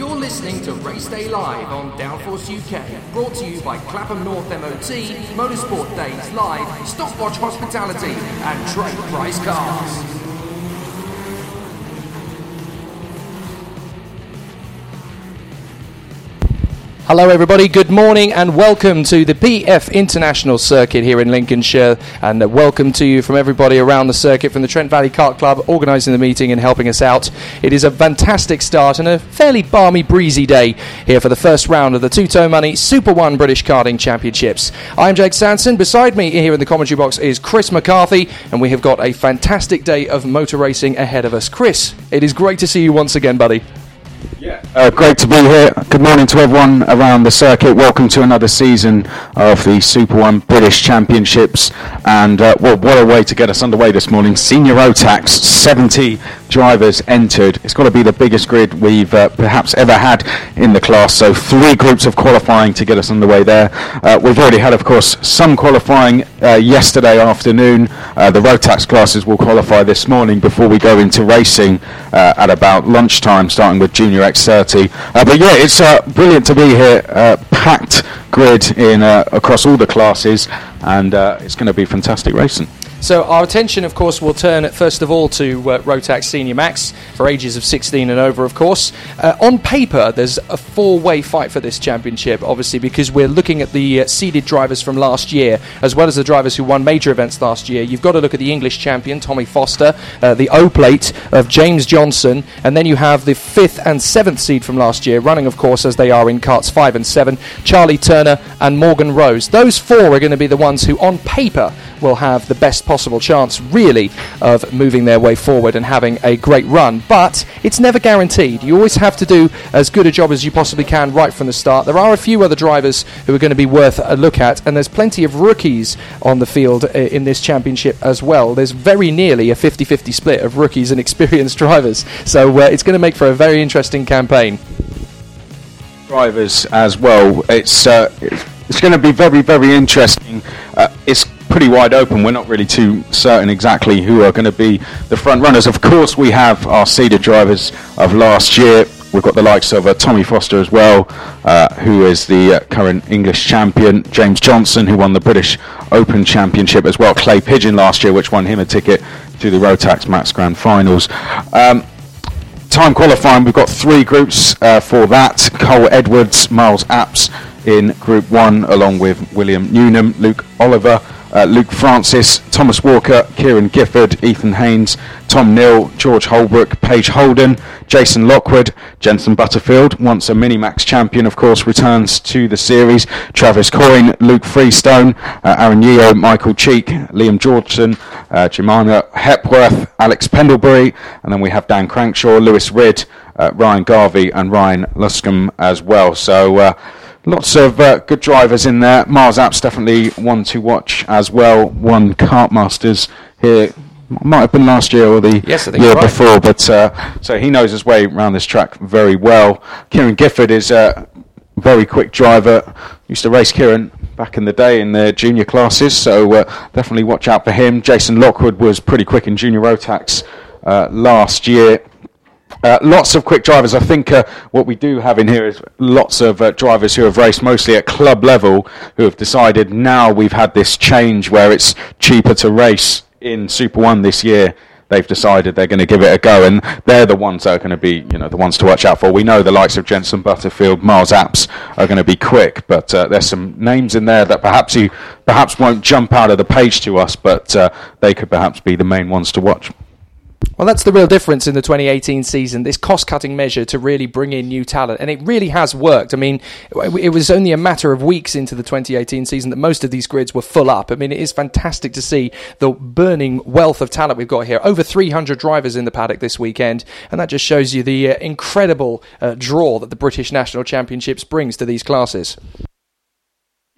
You're listening to Race Day Live on Downforce UK, brought to you by Clapham North MOT, Motorsport Days Live, Stopwatch Hospitality, and Trade Price Cars. Hello, everybody. Good morning, and welcome to the PF International Circuit here in Lincolnshire. And uh, welcome to you from everybody around the circuit, from the Trent Valley Kart Club, organising the meeting and helping us out. It is a fantastic start and a fairly balmy, breezy day here for the first round of the Two Tone Money Super One British Karting Championships. I'm Jake Sanson. Beside me here in the commentary box is Chris McCarthy, and we have got a fantastic day of motor racing ahead of us. Chris, it is great to see you once again, buddy. Uh, great to be here. Good morning to everyone around the circuit. Welcome to another season of the Super One British Championships. And uh, well, what a way to get us underway this morning. Senior Rotax, 70 drivers entered. It's got to be the biggest grid we've uh, perhaps ever had in the class. So three groups of qualifying to get us underway there. Uh, we've already had, of course, some qualifying uh, yesterday afternoon. Uh, the Rotax classes will qualify this morning before we go into racing uh, at about lunchtime, starting with Junior X30. Uh, but yeah, it's brilliant to be here. Packed grid in across all the classes, and it's going to be fantastic racing. So our attention, of course, will turn first of all to uh, Rotax Senior Max for ages of 16 and over, of course. Uh, on paper, there's a four-way fight for this championship, obviously, because we're looking at the uh, seeded drivers from last year, as well as the drivers who won major events last year. You've got to look at the English champion, Tommy Foster, uh, the O plate of James Johnson, and then you have the fifth and seventh seed from last year, running, of course, as they are in carts five and seven, Charlie Turner and Morgan Rose. Those four are going to be the ones who, on paper, will have the best possible chance, really, of moving their way forward and having a great run. But it's never guaranteed. You always have to do as good a job as you possibly can right from the start. There are a few other drivers who are going to be worth a look at, and there's plenty of rookies on the field uh, in this championship as well. There's very nearly a 50 50 split of rookies and experienced drivers. So uh, it's going to make for a very interesting campaign. drivers as well. It's uh, it's, going to be very very interesting. Uh, it's pretty wide open. We're not really too certain exactly who are going to be the front runners. Of course, we have our seeded drivers of last year. We've got the likes of uh, Tommy Foster as well, uh, who is the uh, current English champion. James Johnson, who won the British Open Championship as well. Clay Pigeon last year, which won him a ticket to the Rotax Max Grand Finals. Um, time qualifying, we've got three groups uh, for that. Cole Edwards, Miles Apps in Group 1, along with William Newnham, Luke Oliver, uh, Luke Francis, Thomas Walker, Kieran Gifford, Ethan Haynes, Tom Neal, George Holbrook, Paige Holden, Jason Lockwood, Jensen Butterfield, once a Minimax champion, of course, returns to the series. Travis Coyne, Luke Freestone, uh, Aaron Yeo, Michael Cheek, Liam Georgeson, uh, Jemima Hepworth, Alex Pendlebury, and then we have Dan Crankshaw, Lewis Ridd, uh, Ryan Garvey, and Ryan Luscombe as well. So. Lots of uh, good drivers in there. Miles Apps definitely one to watch as well. One Kart Masters here. Might have been last year or the Yes, year right. before, but uh, so he knows his way around this track very well. Kieran Gifford is a very quick driver. Used to race Kieran back in the day in the junior classes, so uh, definitely watch out for him. Jason Lockwood was pretty quick in junior Rotax uh, last year. Uh, lots of quick drivers. I think uh, what we do have in here is lots of uh, drivers who have raced mostly at club level who have decided now we've had this change where it's cheaper to race in Super One this year. They've decided they're going to give it a go, and they're the ones that are going to be, you know, the ones to watch out for. We know the likes of Jensen Butterfield, Miles Apps are going to be quick, but uh, there's some names in there that perhaps you perhaps won't jump out of the page to us, but uh, they could perhaps be the main ones to watch. Well, that's the real difference in the 2018 season. This cost-cutting measure to really bring in new talent, and it really has worked. I mean, it was only a matter of weeks into the 2018 season that most of these grids were full up. I mean, it is fantastic to see the burning wealth of talent we've got here. Over 300 drivers in the paddock this weekend, and that just shows you the uh, incredible uh, draw that the British National Championships brings to these classes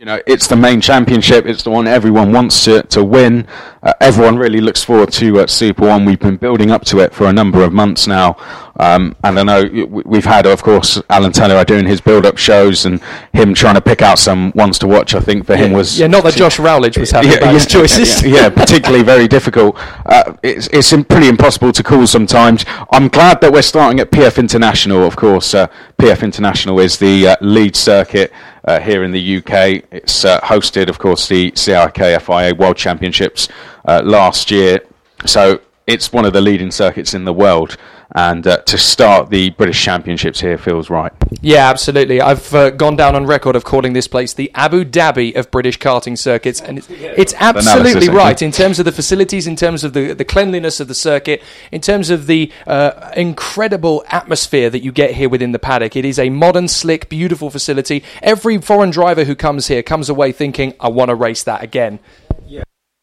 you know, it's the main championship. It's the one everyone wants to, to win. Uh, everyone really looks forward to uh, Super One. We've been building up to it for a number of months now. Um, and I know we've had, of course, Alan Taylor doing his build-up shows and him trying to pick out some ones to watch. I think for yeah, him was yeah, not that Josh Rowledge was having yeah, his choices. Yeah, yeah, particularly very difficult. Uh, it's it's pretty impossible to call sometimes. I'm glad that we're starting at PF International. Of course, uh, PF International is the uh, lead circuit uh, here in the UK. It's uh, hosted, of course, the CIK FIA World Championships uh, last year. So it's one of the leading circuits in the world and uh, to start the British Championships here feels right. Yeah, absolutely. I've uh, gone down on record of calling this place the Abu Dhabi of British karting circuits, and it's, it's absolutely right in terms of the facilities, in terms of the, the cleanliness of the circuit, in terms of the uh, incredible atmosphere that you get here within the paddock. It is a modern, slick, beautiful facility. Every foreign driver who comes here comes away thinking, I want to race that again.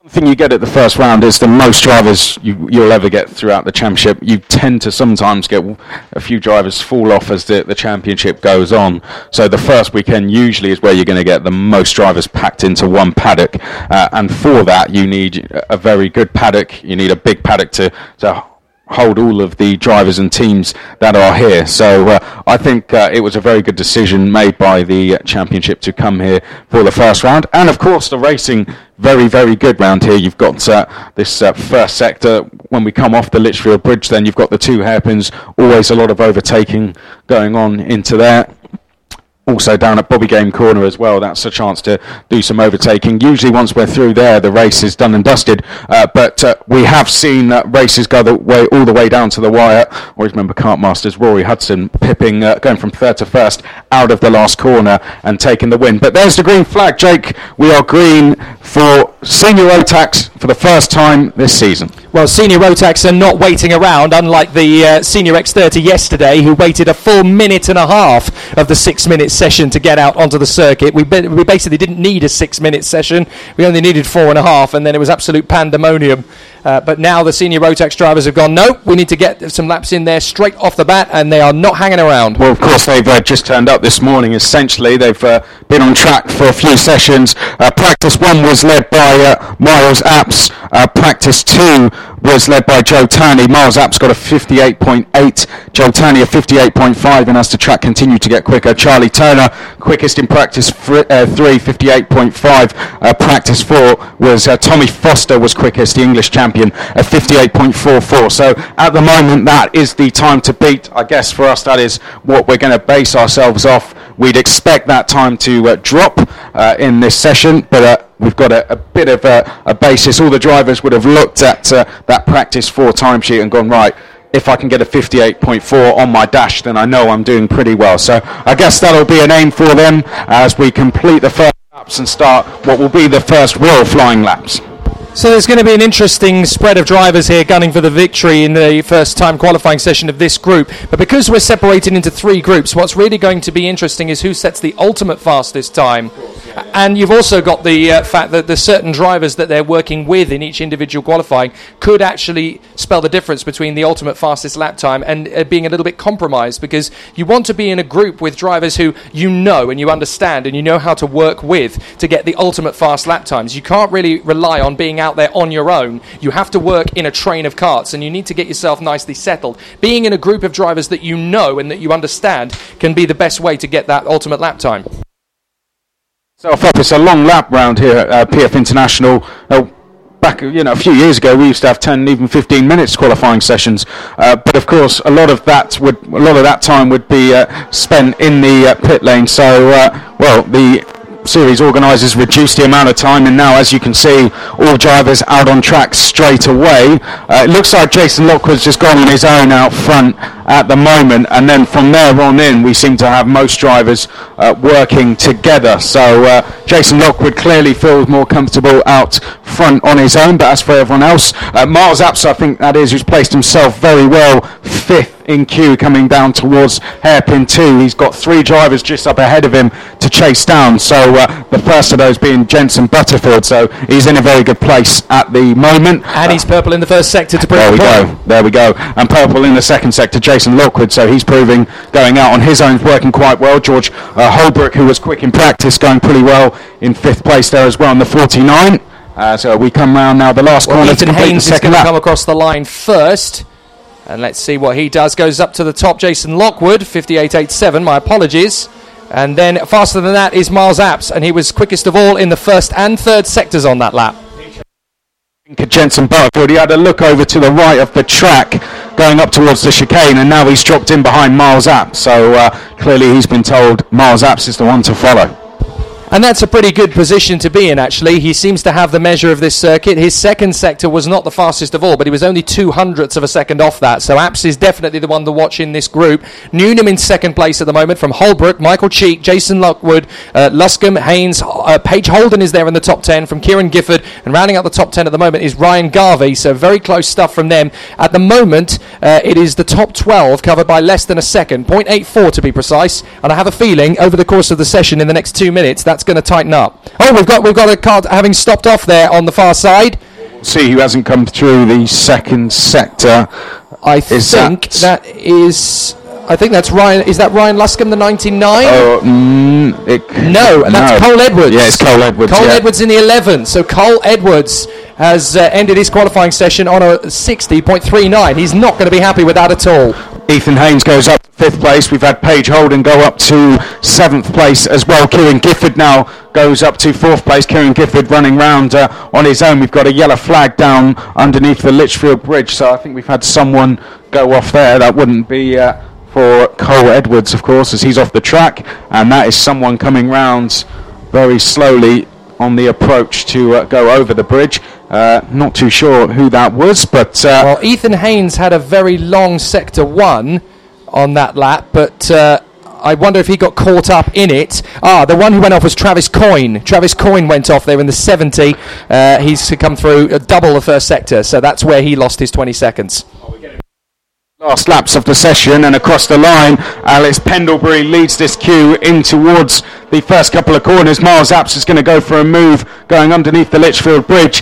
The thing you get at the first round is the most drivers you, will ever get throughout the championship. You tend to sometimes get a few drivers fall off as the, the championship goes on. So the first weekend usually is where you're going to get the most drivers packed into one paddock. Uh, and for that, you need a very good paddock. You need a big paddock to, to hold all of the drivers and teams that are here. So uh, I think uh, it was a very good decision made by the championship to come here for the first round. And of course, the racing very, very good round here. You've got uh, this uh, first sector. When we come off the Lichfield Bridge, then you've got the two hairpins. Always a lot of overtaking going on into there also down at Bobby Game Corner as well. That's a chance to do some overtaking. Usually, once we're through there, the race is done and dusted. Uh, but uh, we have seen uh, races go the way all the way down to the wire. Always remember Kartmasters Rory Hudson pipping, uh, going from third to first out of the last corner and taking the win. But there's the green flag, Jake. We are green for Senior Rotax for the first time this season. Well, Senior Rotax are not waiting around, unlike the uh, Senior X30 yesterday, who waited a full minute and a half of the six minute session to get out onto the circuit. We, be- we basically didn't need a six minute session, we only needed four and a half, and then it was absolute pandemonium. Uh, but now the senior Rotax drivers have gone, no, we need to get some laps in there straight off the bat, and they are not hanging around. Well, of course, they've uh, just turned up this morning, essentially. They've uh, been on track for a few sessions. Uh, practice one was led by uh, Miles Apps. Practice two was led by Joe Turney. Miles Apps got a 58.8, Joe Turney a 58.5, and as the track continued to get quicker, Charlie Turner, quickest in practice fr- uh, three, 58.5. Uh, practice four was Tommy Foster was quickest, the English champion, at 58.44. So at the moment, that is the time to beat. I guess for us, that is what we're going to base ourselves off. We'd expect that time to uh, drop uh, in this session, but uh, we've got a, a bit of a, a, basis. All the drivers would have looked at uh, that practice four timesheet and gone, right, if I can get a 58.4 on my dash, then I know I'm doing pretty well. So I guess that'll be an aim for them as we complete the first laps and start what will be the first real flying laps. So there's going to be an interesting spread of drivers here gunning for the victory in the first time qualifying session of this group. But because we're separated into three groups, what's really going to be interesting is who sets the ultimate fastest time. And you've also got the uh, fact that there's certain drivers that they're working with in each individual qualifying could actually spell the difference between the ultimate fastest lap time and uh, being a little bit compromised because you want to be in a group with drivers who you know and you understand and you know how to work with to get the ultimate fast lap times. You can't really rely on being out there on your own. You have to work in a train of carts and you need to get yourself nicely settled. Being in a group of drivers that you know and that you understand can be the best way to get that ultimate lap time. Self up, it's a long lap round here at uh, PF International. Uh, back, you know, a few years ago, we used to have 10, even 15 minutes qualifying sessions. Uh, but of course, a lot of that would, a lot of that time would be uh, spent in the uh, pit lane. So, uh, well, the series organisers reduced the amount of time, and now, as you can see, all drivers out on track straight away. Uh, it looks like Jason Lockwood's just gone on his own out front at the moment. And then from there on in, we seem to have most drivers uh, working together. So uh, Jason Lockwood clearly feels more comfortable out front on his own. But as for everyone else, uh, Miles Apps, I think that is, who's placed himself very well fifth in queue coming down towards hairpin two. He's got three drivers just up ahead of him to chase down. So uh, the first of those being Jensen Butterfield. So he's in a very good place at the moment. And he's purple in the first sector to bring There we point. go. There we go. And purple in the second sector, Jason Lockwood. So he's proving going out on his own, working quite well. George uh, Holbrook, who was quick in practice, going pretty well in fifth place there as well in the 49. Uh, so we come round now the last Well, corner to Ethan complete the Haynes is second to lap. come across the line first. And let's see what he does. Goes up to the top, Jason Lockwood, 58.87. My apologies. And then faster than that is Miles Apps, and he was quickest of all in the first and third sectors on that lap. Jensen Butterfield. He had a look over to the right of the track going up towards the chicane and now he's dropped in behind Miles Apps. So uh, clearly he's been told Miles Apps is the one to follow. And that's a pretty good position to be in, actually. He seems to have the measure of this circuit. His second sector was not the fastest of all, but he was only two hundredths of a second off that. So Apps is definitely the one to watch in this group. Newnham in second place at the moment from Holbrook, Michael Cheek, Jason Lockwood, uh, Luscombe, Haynes, uh, Paige Holden is there in the top 10 from Kieran Gifford. And rounding out the top 10 at the moment is Ryan Garvey. So very close stuff from them. At the moment, uh, it is the top 12 covered by less than a second, 0.84 to be precise. And I have a feeling over the course of the session in the next two minutes, that's going to tighten up. Oh, we've got we've got a car having stopped off there on the far side. See who hasn't come through the second sector. I Is think that- that is. I think that's Ryan. Is that Ryan Luscombe, the 99? Oh, mm, it, No, that's no. Cole Edwards. Yeah, it's Cole Edwards. Cole yeah. Edwards in the 11. So Cole Edwards has uh, ended his qualifying session on a 60.39. He's not going to be happy with that at all. Ethan Haynes goes up fifth place. We've had Paige Holden go up to seventh place as well. Kieran Gifford now goes up to fourth place. Kieran Gifford running round uh, on his own. We've got a yellow flag down underneath the Litchfield Bridge, so I think we've had someone go off there. That wouldn't be uh, for Cole Edwards, of course, as he's off the track, and that is someone coming round very slowly on the approach to uh, go over the bridge. Uh, not too sure who that was, but uh, Well, Ethan Haynes had a very long sector one on that lap, but uh, I wonder if he got caught up in it. Ah, the one who went off was Travis Coyne. Travis Coyne went off there in the 70. Uh, he's come through double the first sector, so that's where he lost his 20 seconds. last laps of the session and across the line Alex Pendlebury leads this queue in towards the first couple of corners Miles Apps is going to go for a move going underneath the Litchfield Bridge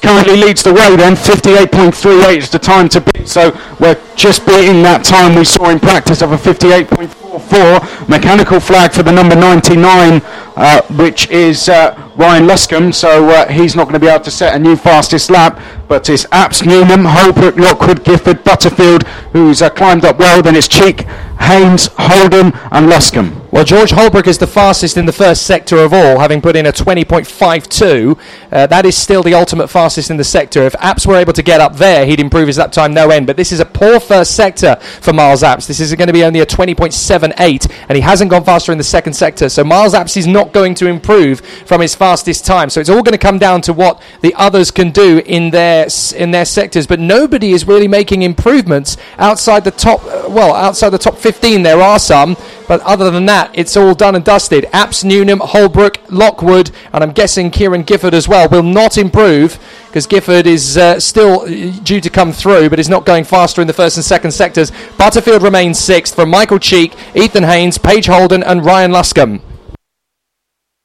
currently leads the way then 58.38 is the time to beat. So we're just beating that time we saw in practice of a 58.44 mechanical flag for the number 99 uh, which is uh, Ryan Luscombe so uh, he's not going to be able to set a new fastest lap but it's Apps Newnham, Holbrook, Lockwood, Gifford, Butterfield, who's uh, climbed up well. Then it's Cheek, Haynes, Holden, and Luscombe. Well, George Holbrook is the fastest in the first sector of all, having put in a 20.52. Uh, that is still the ultimate fastest in the sector. If Apps were able to get up there, he'd improve his lap time no end. But this is a poor first sector for Miles Apps. This is going to be only a 20.78, and he hasn't gone faster in the second sector. So Miles Apps is not going to improve from his fastest time. So it's all going to come down to what the others can do in their in their sectors. But nobody is really making improvements outside the top. uh, Well, outside the top 15, there are some. But other than that, it's all done and dusted. Apps, Newnham, Holbrook, Lockwood, and I'm guessing Kieran Gifford as well will not improve because Gifford is uh, still uh, due to come through, but is not going faster in the first and second sectors. Butterfield remains sixth from Michael Cheek, Ethan Haynes, Paige Holden, and Ryan Luscombe.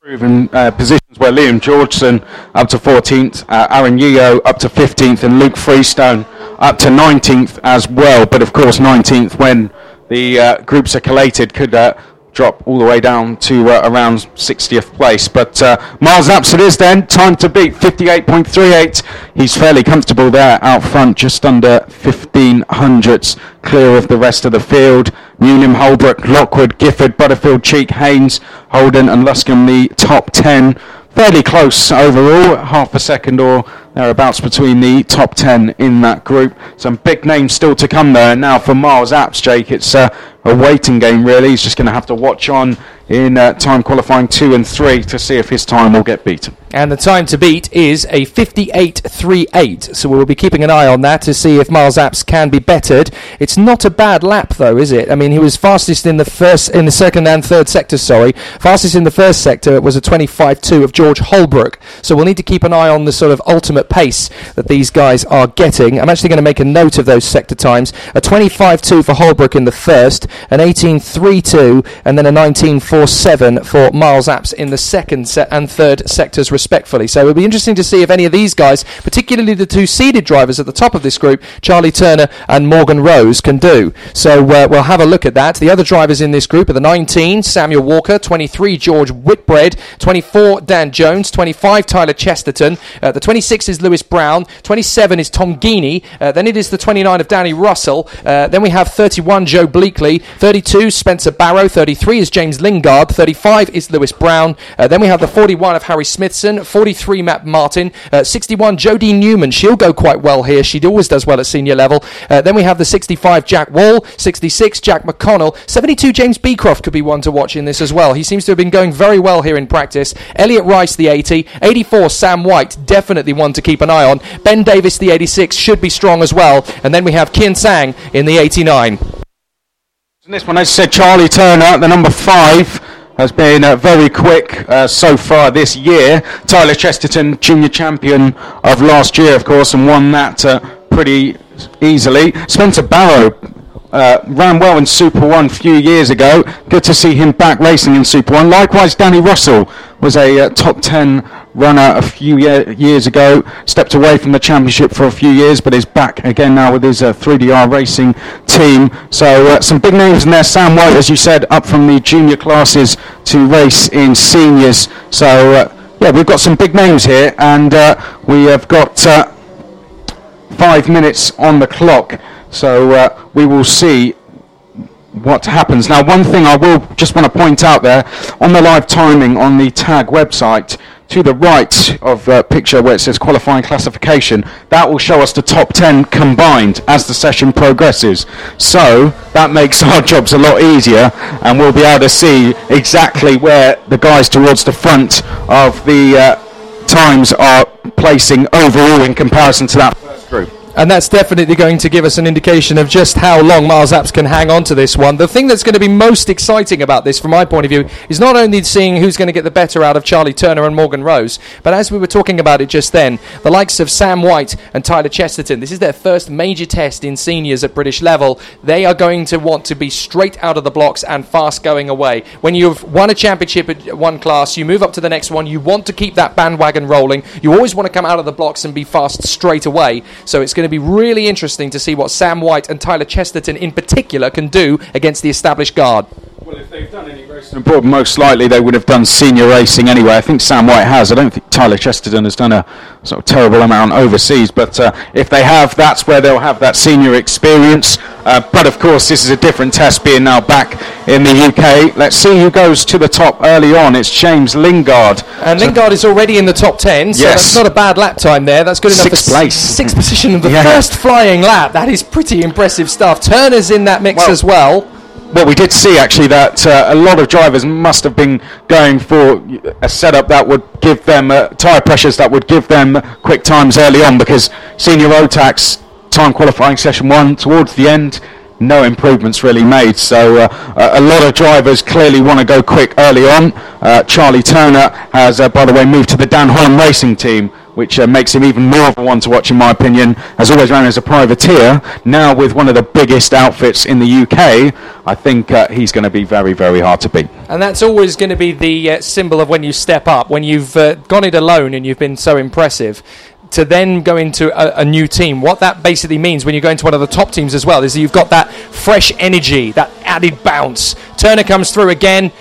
Proven uh, positions where Liam Georgeson up to 14th, uh, Aaron Yeo up to 15th, and Luke Freestone up to 19th as well. But of course, 19th when the uh, groups are collated could uh, drop all the way down to uh, around 60th place. But uh, Miles Apps it is then. Time to beat 58.38. He's fairly comfortable there out front, just under 15 hundredths clear of the rest of the field. Newnham, Holbrook, Lockwood, Gifford, Butterfield, Cheek, Haynes, Holden, and Luscombe the top 10. Fairly close overall, half a second or thereabouts between the top 10 in that group. Some big names still to come there. Now for Miles Apps, Jake, it's uh, a waiting game, really. He's just going to have to watch on in uh, time qualifying two and three to see if his time will get beaten. And the time to beat is a 58.38. So we'll be keeping an eye on that to see if Miles Apps can be bettered. It's not a bad lap though, is it? I mean, he was fastest in the first, in the second and third sectors. Sorry, fastest in the first sector was a 25.2 of George Holbrook. So we'll need to keep an eye on the sort of ultimate pace that these guys are getting. I'm actually going to make a note of those sector times: a 25.2 for Holbrook in the first, an 18.32, and then a 19.47 for Miles Apps in the second set and third sectors respectfully. So it'll be interesting to see if any of these guys, particularly the two seeded drivers at the top of this group, Charlie Turner and Morgan Rose, can do. So uh, we'll have a look at that. The other drivers in this group are the 19, Samuel Walker, 23, George Whitbread, 24, Dan Jones, 25, Tyler Chesterton, uh, the 26 is Lewis Brown, 27 is Tom Geeney, uh, then it is the 29 of Danny Russell, uh, then we have 31, Joe Bleakley, 32, Spencer Barrow, 33 is James Lingard, 35 is Lewis Brown, uh, then we have the 41 of Harry Smithson, 43 Matt Martin, uh, 61 Jodie Newman. She'll go quite well here. She always does well at senior level. Uh, then we have the 65 Jack Wall, 66 Jack McConnell, 72 James Beecroft could be one to watch in this as well. He seems to have been going very well here in practice. Elliot Rice, the 80, 84 Sam White, definitely one to keep an eye on. Ben Davis, the 86, should be strong as well. And then we have Kian Sang in the 89. In this one, as I said, Charlie Turner, the number five, has been uh, very quick uh, so far this year. Tyler Chesterton, junior champion of last year, of course, and won that uh, pretty easily. Spencer Barrow uh, ran well in Super One a few years ago. Good to see him back racing in Super One. Likewise, Danny Russell was a uh, top 10 runner a few year, years ago. Stepped away from the championship for a few years, but is back again now with his uh, 3DR racing team. So uh, some big names in there. Sam White, as you said, up from the junior classes to race in seniors. So uh, yeah, we've got some big names here, and uh, we have got five minutes on the clock. So uh, we will see what happens. Now, one thing I will just want to point out there on the live timing on the tag website. To the right of the picture where it says qualifying classification, that will show us the top 10 combined as the session progresses. So that makes our jobs a lot easier, and we'll be able to see exactly where the guys towards the front of the uh, times are placing overall in comparison to that first group. And that's definitely going to give us an indication of just how long Miles Apps can hang on to this one. The thing that's going to be most exciting about this, from my point of view, is not only seeing who's going to get the better out of Charlie Turner and Morgan Rose, but as we were talking about it just then, the likes of Sam White and Tyler Chesterton, this is their first major test in seniors at British level. They are going to want to be straight out of the blocks and fast going away. When you've won a championship at one class, you move up to the next one, you want to keep that bandwagon rolling. You always want to come out of the blocks and be fast straight away. So it's going to be really interesting to see what Sam White and Tyler Chesterton in particular can do against the established guard. Well, if they've done any racing abroad, most likely they would have done senior racing anyway. I think Sam White has. I don't think Tyler Chesterton has done a sort of terrible amount overseas, but uh, if they have, that's where they'll have that senior experience. Uh, but of course, this is a different test being now back in the UK. Let's see who goes to the top early on. It's James Lingard. And Lingard is already in the top 10, so Yes. that's not a bad lap time there. That's good enough Sixth for s- place. Sixth position of the Yeah. first flying lap. That is pretty impressive stuff. Turner's in that mix Well- as well. Well, we did see actually that uh, a lot of drivers must have been going for a setup that would give them uh, tyre pressures that would give them quick times early on because senior Rotax time qualifying session one towards the end. No improvements really made, so uh, a a lot of drivers clearly want to go quick early on. Uh, Charlie Turner has, uh, by the way, moved to the Dan Holland Racing Team, which uh, makes him even more of a one to watch, in my opinion. Has always ran as a privateer. Now with one of the biggest outfits in the UK, I think uh, he's going to be very, very hard to beat. And that's always going to be the uh, symbol of when you step up, when you've uh, gone it alone and you've been so impressive. To then go into a, a new team, what that basically means when you go into one of the top teams as well is that you've got that fresh energy, that added bounce. Turner comes through again,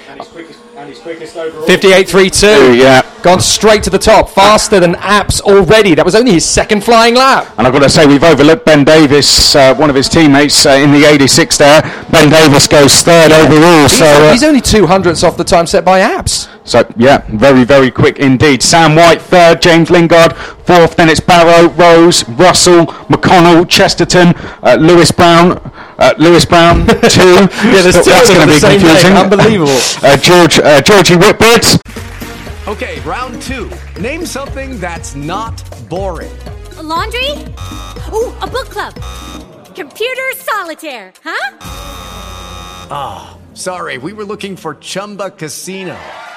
58.32. Yeah. Gone straight to the top, faster than Apps already. That was only his second flying lap. And I've got to say, we've overlooked Ben Davis, uh, one of his teammates uh, in the 86 there. Ben Davis goes third overall. He's, So, uh, he's only two hundredths off the time set by Apps. So yeah, very very quick indeed. Sam White third, James Lingard fourth. Then it's Barrow, Rose, Russell, McConnell, Chesterton, uh, Lewis Brown. Uh, Lewis Brown two. Yeah, there's two That's going to be same name. confusing. Unbelievable. Uh, George uh, Georgie Whitbread. Okay, round two. Name something that's not boring. laundry? Ooh, a book club. Computer solitaire, huh? Ah, sorry, we were looking for Chumba Casino.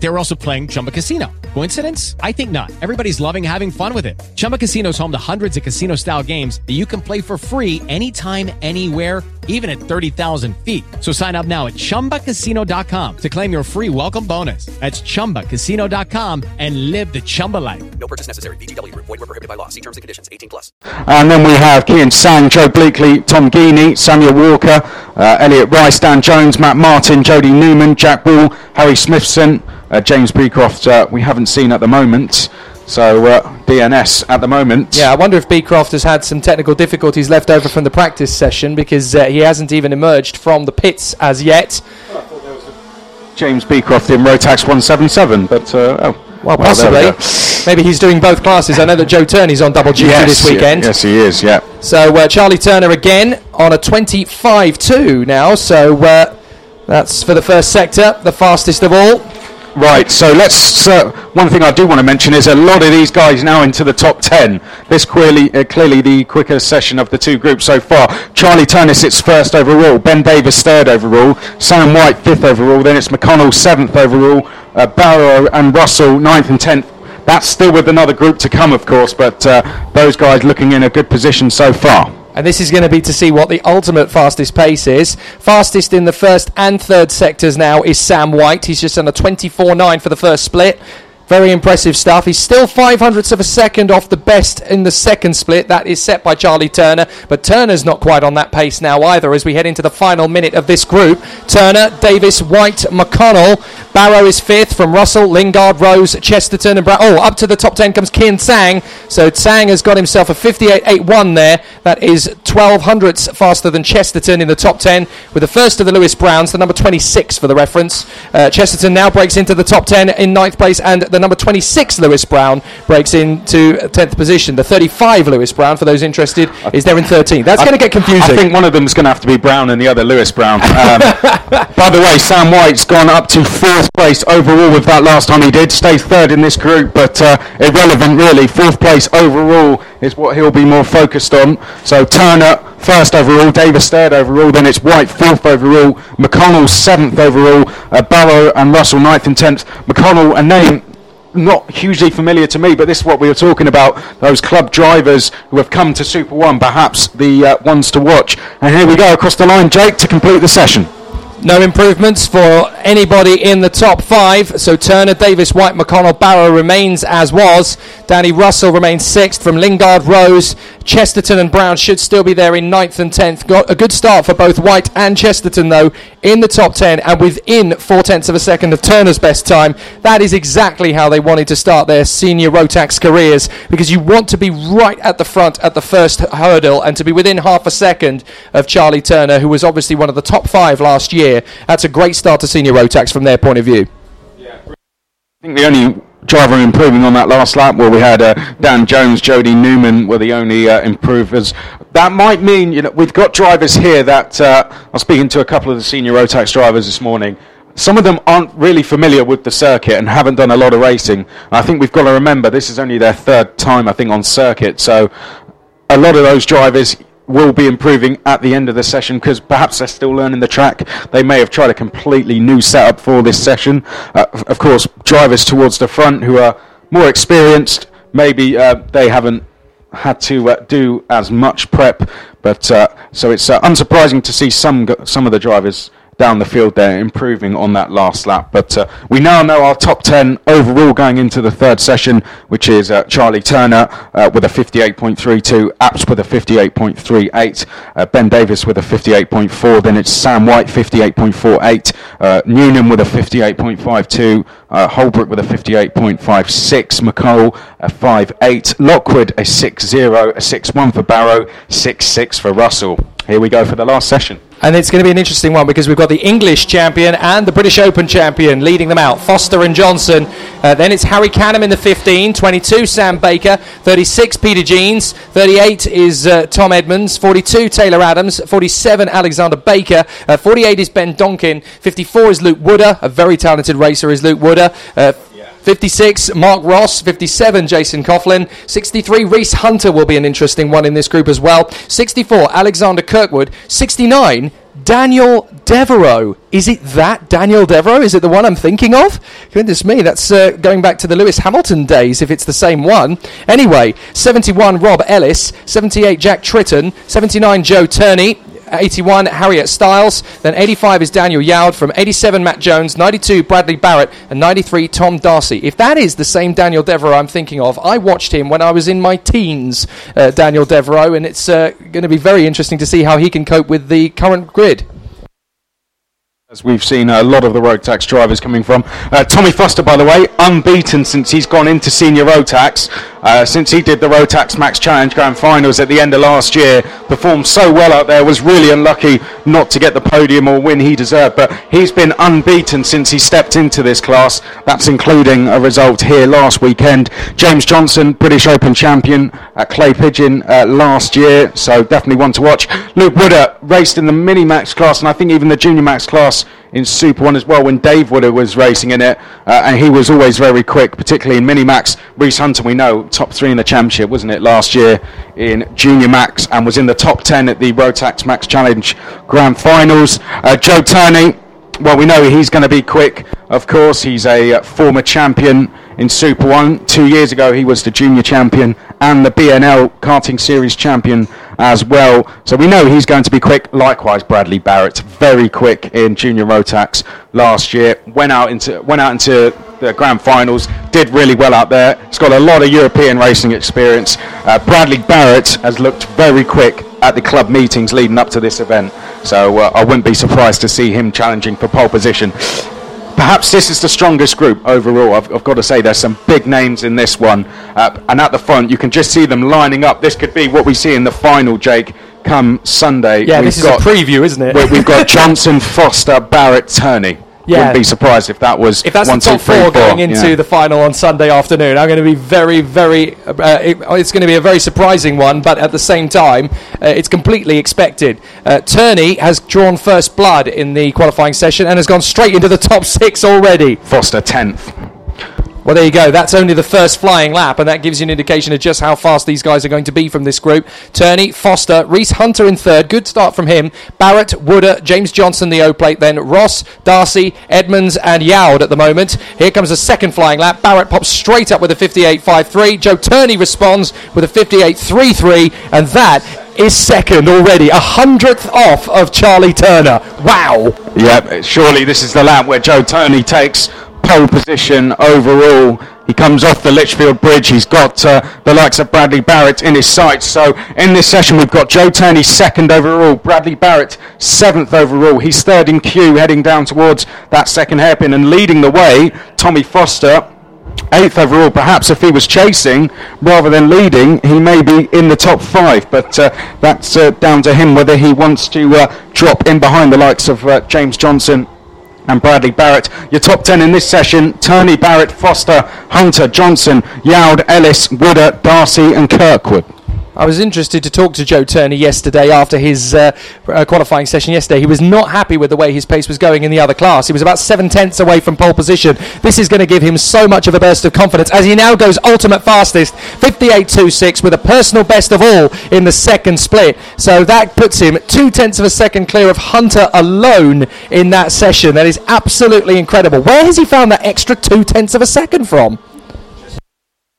They were also playing Chumba Casino. Coincidence? I think not. Everybody's loving having fun with it. Chumba Casino is home to hundreds of casino style games that you can play for free anytime, anywhere, even at 30,000 feet. So sign up now at chumbacasino.com to claim your free welcome bonus. That's chumbacasino.com and live the Chumba life. No purchase necessary. VGW Group. Void where prohibited by law. See terms and conditions. 18 plus. And then we have Kian Sang, Joe Bleakley, Tom Geeney, Samuel Walker, uh, Elliot Rice, Dan Jones, Matt Martin, Jody Newman, Jack Wall, Harry Smithson, uh, James Beecroft. Uh, we haven't seen at the moment. So uh, DNS at the moment. Yeah, I wonder if Beecroft has had some technical difficulties left over from the practice session because uh, he hasn't even emerged from the pits as yet. James Beecroft in Rotax 177. But uh, oh, Well, there we possibly. go. Maybe he's doing both classes. I know that Joe Turney's on double duty Yes, this weekend. Yes, he is. Yeah. So uh, Charlie Turner again on a 25-2 now. So uh, that's for the first sector, the fastest of all. Right, so let's. Uh, one thing I do want to mention is a lot of these guys now into the top ten. This clearly, uh, clearly the quicker session of the two groups so far. Charlie Turner sits first overall, Ben Davis third overall, Sam White fifth overall. Then it's McConnell seventh overall, uh, Barrow and Russell ninth and tenth. That's still with another group to come, of course, but uh, those guys looking in a good position so far. And this is going to be to see what the ultimate fastest pace is. Fastest in the first and third sectors now is Sam White. He's just on a 24.9 for the first split. Very impressive stuff. He's still five hundredths of a second off the best in the second split. That is set by Charlie Turner. But Turner's not quite on that pace now either as we head into the final minute of this group. Turner, Davis, White, McConnell. Barrow is fifth from Russell, Lingard, Rose, Chesterton, and Brown. Oh, up to the top 10 comes Kian Sang. So Sang has got himself a 58.81 there. That is 12 hundredths faster than Chesterton in the top 10, with the first of the Lewis Browns, the number 26 for the reference. Uh, Chesterton now breaks into the top 10 in ninth place, and the number 26 Lewis Brown breaks into 10th position. The 35 Lewis Brown, for those interested, is there in 13th. That's going to get confusing. I think one of them is going to have to be Brown and the other Lewis Brown. Um, by the way, Sam White's gone up to fourth place overall with that last time he did. Stays third in this group, but uh, irrelevant really. Fourth place overall is what he'll be more focused on. So Turner first overall, Davis third overall, then it's White fourth overall, McConnell seventh overall, uh, Barrow and Russell ninth and tenth. McConnell, a name not hugely familiar to me, but this is what we were talking about. Those club drivers who have come to Super One, perhaps the uh, ones to watch. And here we go across the line, Jake, to complete the session. No improvements for anybody in the top five. So Turner, Davis, White, McConnell, Barrow remains as was. Danny Russell remains sixth from Lingard, Rose, Chesterton, and Brown should still be there in ninth and tenth. Got a good start for both White and Chesterton though in the top ten and within four tenths of a second of Turner's best time. That is exactly how they wanted to start their senior Rotax careers because you want to be right at the front at the first hurdle and to be within half a second of Charlie Turner, who was obviously one of the top five last year. That's a great start to senior Rotax from their point of view. I think the only driver improving on that last lap, where we had uh, Dan Jones, Jody Newman were the only uh, improvers. That might mean, you know, we've got drivers here that uh, I was speaking to a couple of the senior Rotax drivers this morning. Some of them aren't really familiar with the circuit and haven't done a lot of racing. I think we've got to remember this is only their third time, I think, on circuit. So a lot of those drivers will be improving at the end of the session because perhaps they're still learning the track. They may have tried a completely new setup for this session. Uh, of course, drivers towards the front who are more experienced, maybe uh, they haven't had to uh, do as much prep. But uh, so it's uh, unsurprising to see some some of the drivers down the field there, improving on that last lap. But uh, we now know our top 10 overall going into the third session, which is uh, Charlie Turner uh, with a 58.32, Apps with a 58.38, uh, Ben Davis with a 58.4, then it's Sam White 58.48, uh, Newnham with a 58.52, uh, Holbrook with a 58.56, McCall a 5.8, Lockwood a 6.0, a 6.1 for Barrow, 6.6 for Russell. Here we go for the last session. And it's going to be an interesting one because we've got the English champion and the British Open champion leading them out, Foster and Johnson. Uh, then it's Harry Canham in the 15, 22 Sam Baker, 36 Peter Jeans, 38 is uh, Tom Edmonds, 42 Taylor Adams, 47 Alexander Baker, uh, 48 is Ben Donkin, 54 is Luke Wooder, a very talented racer is Luke Wooder. Uh, 56, Mark Ross. 57, Jason Coughlin. 63, Reese Hunter will be an interesting one in this group as well. 64, Alexander Kirkwood. 69, Daniel Devereaux. Is it that Daniel Devereaux? Is it the one I'm thinking of? Goodness me, that's uh, going back to the Lewis Hamilton days if it's the same one. Anyway, 71 Rob Ellis, 78 Jack Tritton, 79 Joe Turney, 81 Harriet Styles, then 85 is Daniel Yowd, from 87 Matt Jones, 92 Bradley Barrett, and 93 Tom Darcy. If that is the same Daniel Devereaux I'm thinking of, I watched him when I was in my teens, uh, Daniel Devereaux, and it's uh, going to be very interesting to see how he can cope with the current grid. As we've seen a lot of the Rotax drivers coming from. Uh, Tommy Foster, by the way, unbeaten since he's gone into senior Rotax. Uh, since he did the Rotax max challenge grand finals at the end of last year, performed so well out there, was really unlucky not to get the podium or win he deserved. But he's been unbeaten since he stepped into this class. That's including a result here last weekend. James Johnson, British Open champion at Clay Pigeon uh, last year, so definitely one to watch. Luke Wooder raced in the mini max class, and I think even the junior max class in Super One as well when Dave Wooder was racing in it, uh, and he was always very quick, particularly in Mini Max. Reese Hunter, we know, top three in the championship, wasn't it, last year in Junior Max, and was in the top 10 at the Rotax Max Challenge Grand Finals. Uh, Joe Turney, well, we know he's going to be quick, of course. He's a uh, former champion in Super One. Two years ago, he was the junior champion and the BNL karting series champion as well. So we know he's going to be quick. Likewise, Bradley Barrett, very quick in junior Rotax last year. Went out into went out into the grand finals. Did really well out there. He's got a lot of European racing experience. Uh, Bradley Barrett has looked very quick at the club meetings leading up to this event. So uh, I wouldn't be surprised to see him challenging for pole position perhaps this is the strongest group overall. I've, I've, got to say, there's some big names in this one. Uh, and at the front, you can just see them lining up. This could be what we see in the final, Jake, come Sunday. Yeah, we've this is got, a preview, isn't it? we've got Johnson, Foster, Barrett, Turney. Yeah. Wouldn't be surprised if that was if that's one, the top two, three, four going into yeah. the final on Sunday afternoon. I'm going to be very, very. Uh, it, it's going to be a very surprising one, but at the same time, uh, it's completely expected. Uh, Turney has drawn first blood in the qualifying session and has gone straight into the top six already. Foster tenth. Well, there you go. That's only the first flying lap, and that gives you an indication of just how fast these guys are going to be from this group. Turney, Foster, Reese Hunter in third. Good start from him. Barrett, Wooder, James Johnson, the O plate. Then Ross, Darcy, Edmonds, and Yowd at the moment. Here comes the second flying lap. Barrett pops straight up with a 58.53. Joe Turney responds with a 58.33, and that is second already, a hundredth off of Charlie Turner. Wow! Yep, surely this is the lap where Joe Turney takes pole position overall. He comes off the Litchfield Bridge. He's got uh, the likes of Bradley Barrett in his sights. So in this session, we've got Joe Turney second overall, Bradley Barrett seventh overall. He's third in queue, heading down towards that second hairpin and leading the way. Tommy Foster. Eighth overall, perhaps if he was chasing rather than leading, he may be in the top five. But uh, that's uh, down to him whether he wants to uh, drop in behind the likes of uh, James Johnson and Bradley Barrett. Your top 10 in this session Turney, Barrett, Foster, Hunter, Johnson, Yowd, Ellis, Wooder, Darcy, and Kirkwood. I was interested to talk to Joe Turney yesterday after his uh, uh, qualifying session yesterday. He was not happy with the way his pace was going in the other class. He was about seven tenths away from pole position. This is going to give him so much of a burst of confidence as he now goes ultimate fastest, 58.26 with a personal best of all in the second split. So that puts him two tenths of a second clear of Hunter alone in that session. That is absolutely incredible. Where has he found that extra two tenths of a second from?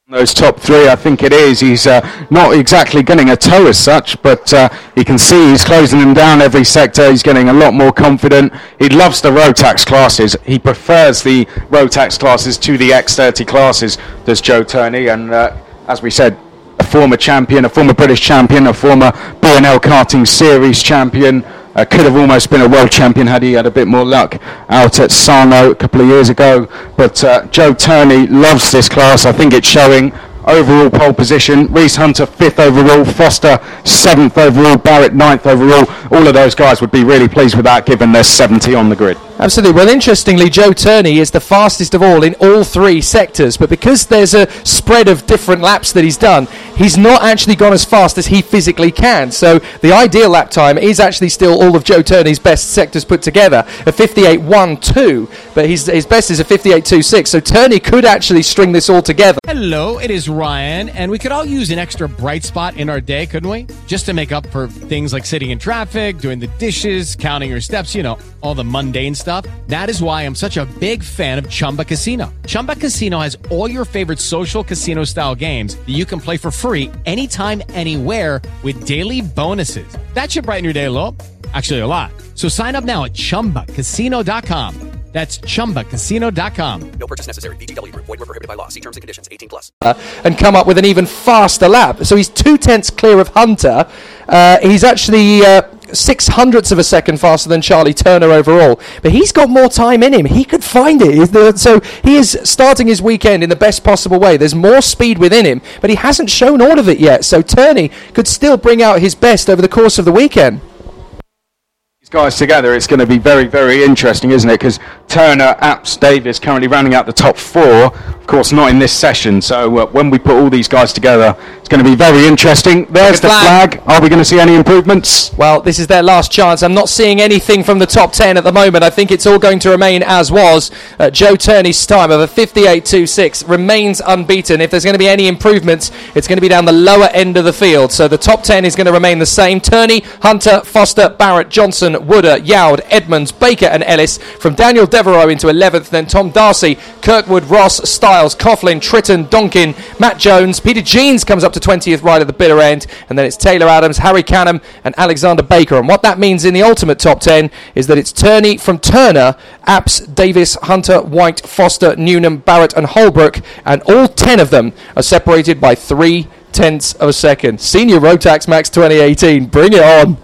Those top three, I think it is. He's uh, not exactly getting a toe as such, but uh, you can see he's closing them down every sector. He's getting a lot more confident. He loves the Rotax classes. He prefers the Rotax classes to the X30 classes, does Joe Turney. And uh, as we said, a former champion, a former British champion, a former B&L Karting Series champion. Uh, could have almost been a world champion had he had a bit more luck out at Sarno a couple of years ago. But uh, Joe Turney loves this class. I think it's showing overall pole position. Reese Hunter fifth overall, Foster seventh overall, Barrett ninth overall. All of those guys would be really pleased with that, given there's 70 on the grid. Absolutely. Well, interestingly, Joe Turney is the fastest of all in all three sectors, but because there's a spread of different laps that he's done, he's not actually gone as fast as he physically can. So the ideal lap time is actually still all of Joe Turney's best sectors put together, a 58.12, but his, his best is a 58.26. So Turney could actually string this all together. Hello, it is Ryan, and we could all use an extra bright spot in our day, couldn't we? Just to make up for things like sitting in traffic, doing the dishes, counting your steps, you know, all the mundane stuff. That is why I'm such a big fan of Chumba Casino. Chumba Casino has all your favorite social casino style games that you can play for free anytime, anywhere with daily bonuses. That should brighten your day a little. Actually, a lot. So sign up now at chumbacasino.com. That's chumbacasino.com. No purchase necessary. VGW Group. Void were prohibited by law. See terms and conditions. 18 plus. and come up with an even faster lap. So he's two tenths clear of Hunter. Uh, he's actually uh, six hundredths of a second faster than Charlie Turner overall. But he's got more time in him. He could find it. So he is starting his weekend in the best possible way. There's more speed within him, but he hasn't shown all of it yet. So Turney could still bring out his best over the course of the weekend. Guys together, it's going to be very, very interesting, isn't it? Because Turner, Apps, Davis currently rounding out the top four. Of course, not in this session. So uh, when we put all these guys together, it's going to be very interesting. There's the flag. flag. Are we going to see any improvements? Well, this is their last chance. I'm not seeing anything from the top 10 at the moment. I think it's all going to remain as was. Uh, Joe Turney's time of a 58.26 remains unbeaten. If there's going to be any improvements, it's going to be down the lower end of the field. So the top 10 is going to remain the same. Turney, Hunter, Foster, Barrett, Johnson, Wooder, Youd, Edmonds, Baker, and Ellis. From Daniel Devereaux into 11th, then Tom Darcy, Kirkwood, Ross, Styles, Coughlin, Tritton, Donkin, Matt Jones, Peter Jeans comes up to 20th right at the bitter end, and then it's Taylor Adams, Harry Canham, and Alexander Baker. And what that means in the ultimate top 10 is that it's Turney from Turner, Apps, Davis, Hunter, White, Foster, Newnham, Barrett, and Holbrook, and all 10 of them are separated by three tenths of a second. Senior Rotax Max 2018, bring it on.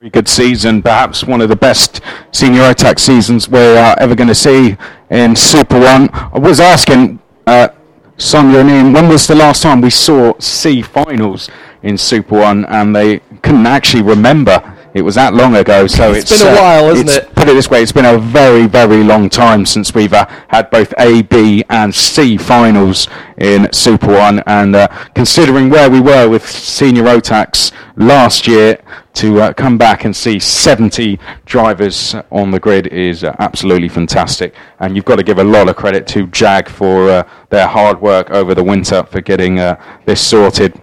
Very good season, perhaps one of the best senior attack seasons we're uh, ever going to see in Super One. I was asking uh, Sonia and Ian, when was the last time we saw C finals in Super One, and they couldn't actually remember. It was that long ago, so It's it's, been a uh, while, it's- it? Put it this way, it's been a very, very long time since we've uh, had both A, B, and C finals in Super One, and uh, considering where we were with Senior Rotax last year, to uh, come back and see 70 drivers on the grid is uh, absolutely fantastic. And you've got to give a lot of credit to Jag for uh, their hard work over the winter for getting uh, this sorted,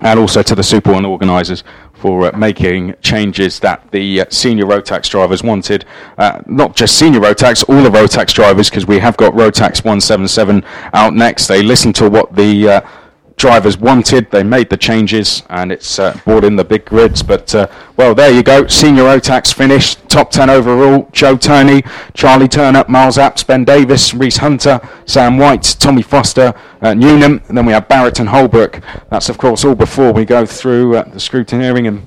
and also to the Super One organisers for uh, making changes that the uh, senior Rotax drivers wanted. Uh, not just senior Rotax, all the Rotax drivers, because we have got Rotax 177 out next. They listened to what the uh, drivers wanted. They made the changes, and it's uh, brought in the big grids. But uh, well, there you go. Senior Rotax finished top ten overall. Joe Turney, Charlie Turner, Miles Apps, Ben Davis, Reese Hunter, Sam White, Tommy Foster, uh, Newnham, and then we have Barrett and Holbrook. That's of course all before we go through uh, the scrutineering and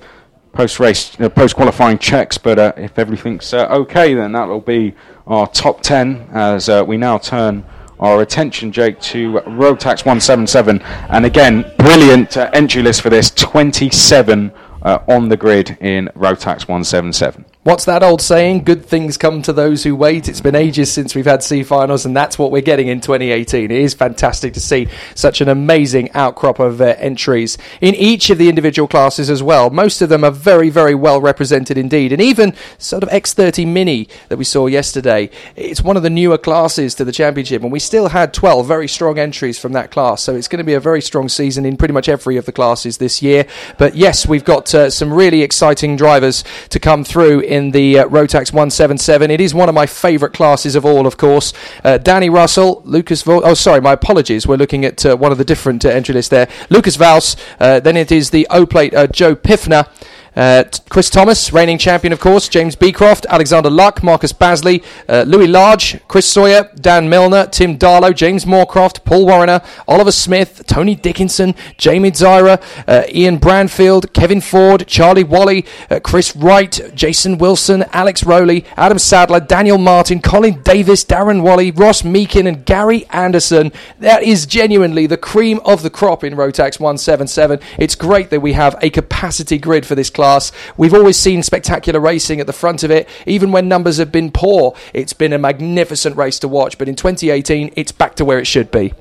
post-race, uh, post-qualifying checks. But uh, if everything's uh, okay, then that'll be our top ten as we now turn our attention, Jake, to Rotax 177. And again, brilliant uh, entry list for this 27 uh, on the grid in Rotax 177. What's that old saying? Good things come to those who wait. It's been ages since we've had C finals, and that's what we're getting in 2018. It is fantastic to see such an amazing outcrop of uh, entries in each of the individual classes as well. Most of them are very, very well represented indeed. And even sort of X30 Mini that we saw yesterday, it's one of the newer classes to the championship, and we still had 12 very strong entries from that class. So it's going to be a very strong season in pretty much every of the classes this year. But yes, we've got uh, some really exciting drivers to come through in in the uh, Rotax 177. It is one of my favourite classes of all, of course. Uh, Danny Russell, Lucas. Vo- oh, sorry, my apologies. We're looking at uh, one of the different uh, entry lists there. Lucas Vals. Uh, then it is the O plate Joe Piffner. Uh, Chris Thomas, reigning champion, of course. James Beecroft, Alexander Luck, Marcus Basley, uh, Louis Large, Chris Sawyer, Dan Milner, Tim Darlow, James Moorcroft, Paul Warrener, Oliver Smith, Tony Dickinson, Jamie Zyra, uh, Ian Branfield, Kevin Ford, Charlie Wally, uh, Chris Wright, Jason Wilson, Alex Rowley, Adam Sadler, Daniel Martin, Colin Davis, Darren Wally, Ross Meakin, and Gary Anderson. That is genuinely the cream of the crop in Rotax 177. It's great that we have a capacity grid for this class. We've always seen spectacular racing at the front of it, even when numbers have been poor. It's been a magnificent race to watch, but in 2018, it's back to where it should be.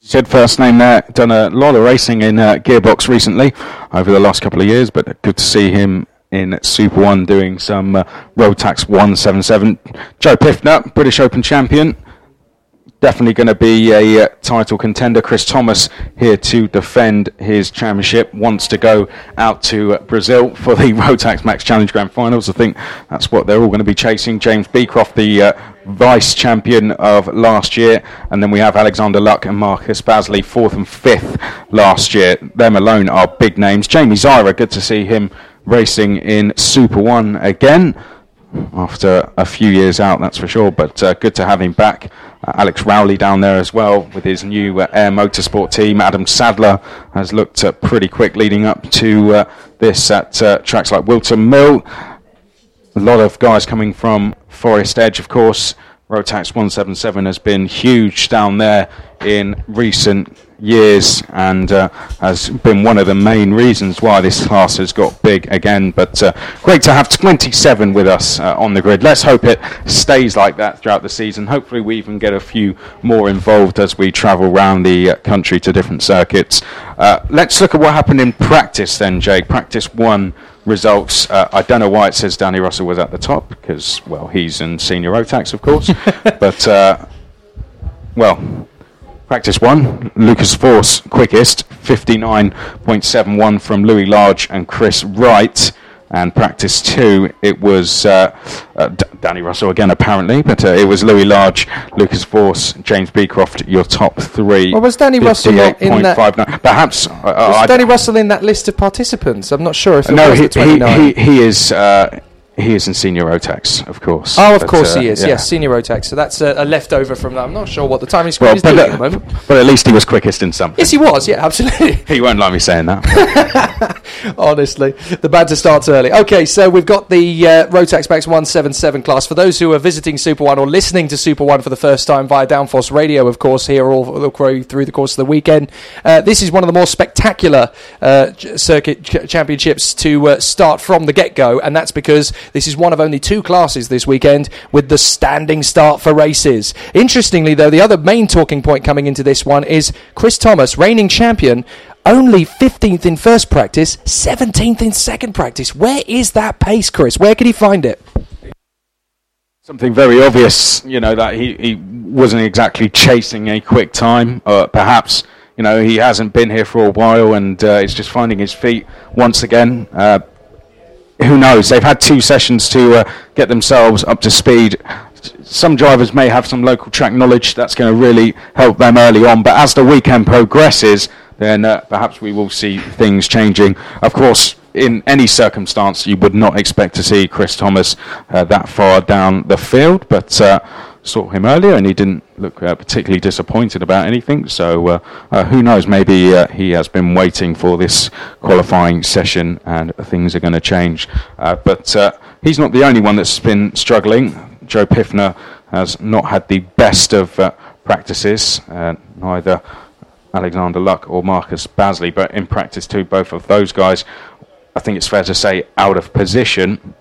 Said first name there, done a lot of racing in uh, Gearbox recently over the last couple of years, but good to see him in Super One doing some uh, Rotax 177. Joe Piffner, British Open champion, definitely going to be a uh, title contender. Chris Thomas here to defend his championship. Wants to go out to Brazil for the Rotax Max Challenge Grand Finals. I think that's what they're all going to be chasing. James Beecroft, the uh, vice champion of last year, and then we have Alexander Luck and Marcus Basley, fourth and fifth last year. Them alone are big names. Jamie Zyra, good to see him racing in Super One again after a few years out, that's for sure. But uh, good to have him back. Uh, Alex Rowley down there as well with his new uh, Air Motorsport team. Adam Sadler has looked uh, pretty quick leading up to uh, this at uh, tracks like Wilton Mill. A lot of guys coming from Forest Edge, of course. Rotax 177 has been huge down there in recent years and uh, has been one of the main reasons why this class has got big again. But uh, great to have 27 with us uh, on the grid. Let's hope it stays like that throughout the season. Hopefully, we even get a few more involved as we travel around the uh, country to different circuits. Uh, let's look at what happened in practice then, Jake. Practice one results. Uh, I don't know why it says Danny Russell was at the top because, well, he's in senior Rotax, of course. but, uh, well, practice one, Lucas Force quickest, 59.71 from Louis Large and Chris Wright. And practice two, it was uh, uh, D- Danny Russell again, apparently, but uh, it was Louis Large, Lucas Force, James Beecroft, your top three. Well, was Danny Russell in that- 58.59. Perhaps. Uh, Was Danny Russell in that list of participants? I'm not sure if no, was he, the 29. he, he, he is uh, he is in senior Rotax, of course. Oh, of But, course uh, he is. yeah. Yes, senior Rotax. So that's a, a leftover from that. I'm not sure what the timing screen Well, is doing at the moment. but at least he was quickest in something. Yes, he was. Yeah, absolutely. He won't like me saying that. Honestly, the banter starts early. Okay, so we've got the uh, Rotax Max 177 class. For those who are visiting Super One or listening to Super One for the first time via Downforce Radio, of course, here all through the course of the weekend, uh, this is one of the more spectacular uh, circuit ch- championships to uh, start from the get go, and that's because this is one of only two classes this weekend with the standing start for races. Interestingly, though, the other main talking point coming into this one is Chris Thomas, reigning champion, only 15th in first practice, 17th in second practice. Where is that pace, Chris? Where can he find it? Something very obvious, you know, that he, he wasn't exactly chasing a quick time. Uh, perhaps, you know, he hasn't been here for a while and uh, is just finding his feet once again. Uh, who knows? They've had two sessions to uh, get themselves up to speed. Some drivers may have some local track knowledge that's going to really help them early on, but as the weekend progresses, then uh, perhaps we will see things changing. Of course, in any circumstance, you would not expect to see Chris Thomas uh, that far down the field, but uh, saw him earlier and he didn't look uh, particularly disappointed about anything. So uh, uh, who knows? Maybe uh, he has been waiting for this qualifying session and things are going to change. Uh, but uh, he's not the only one that's been struggling. Joe Piffner has not had the best of practices. Neither Alexander Luck or Marcus Basley, but in practice too, both of those guys, I think it's fair to say, out of position.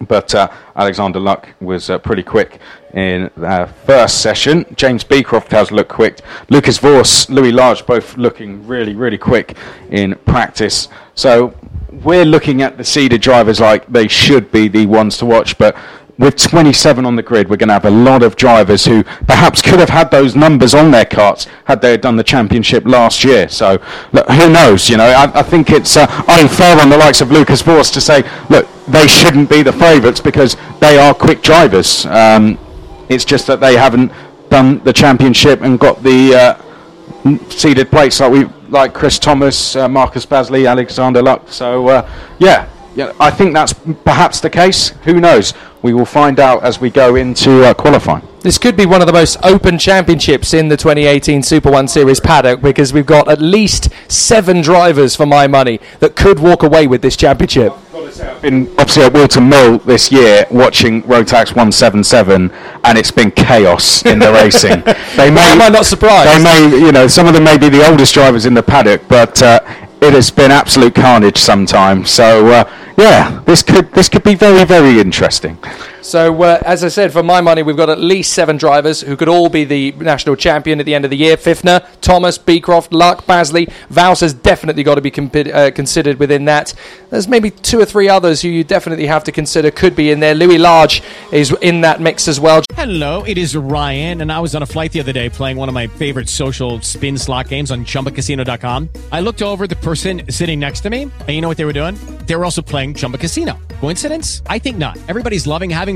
But uh, Alexander Luck was uh, pretty quick in the first session. James Beecroft has looked quick. Lucas Vos, Louis Large, both looking really, really quick in practice. So we're looking at the seeded drivers like they should be the ones to watch, but with 27 on the grid, we're going to have a lot of drivers who perhaps could have had those numbers on their carts had they done the championship last year. So, look, who knows? You know, I, I think it's uh, unfair on the likes of Lucas Vos to say, look, they shouldn't be the favourites because they are quick drivers. Um, it's just that they haven't done the championship and got the uh, seeded plates like we like Chris Thomas, uh, Marcus Basley, Alexander Luck. So uh, yeah, yeah, I think that's perhaps the case. Who knows? We will find out as we go into uh, qualifying. This could be one of the most open championships in the 2018 Super One Series paddock because we've got at least seven drivers for my money that could walk away with this championship. I've been obviously at Wilton Mill this year watching Rotax 177, and it's been chaos in the racing. They may, am I not surprised? They may, you know, some of them may be the oldest drivers in the paddock, but uh, it has been absolute carnage sometimes. So uh, yeah, this could this could be very very interesting. So, uh, as I said, for my money, we've got at least seven drivers who could all be the national champion at the end of the year. Piffner, Thomas, Beecroft, Luck, Basley. Vowles has definitely got to be uh, considered within that. There's maybe two or three others who you definitely have to consider could be in there. Louis Large is in that mix as well. Hello, it is Ryan, and I was on a flight the other day playing one of my favorite social spin slot games on chumbacasino.com. I looked over the person sitting next to me, and you know what they were doing? They were also playing Chumba Casino. Coincidence? I think not. Everybody's loving having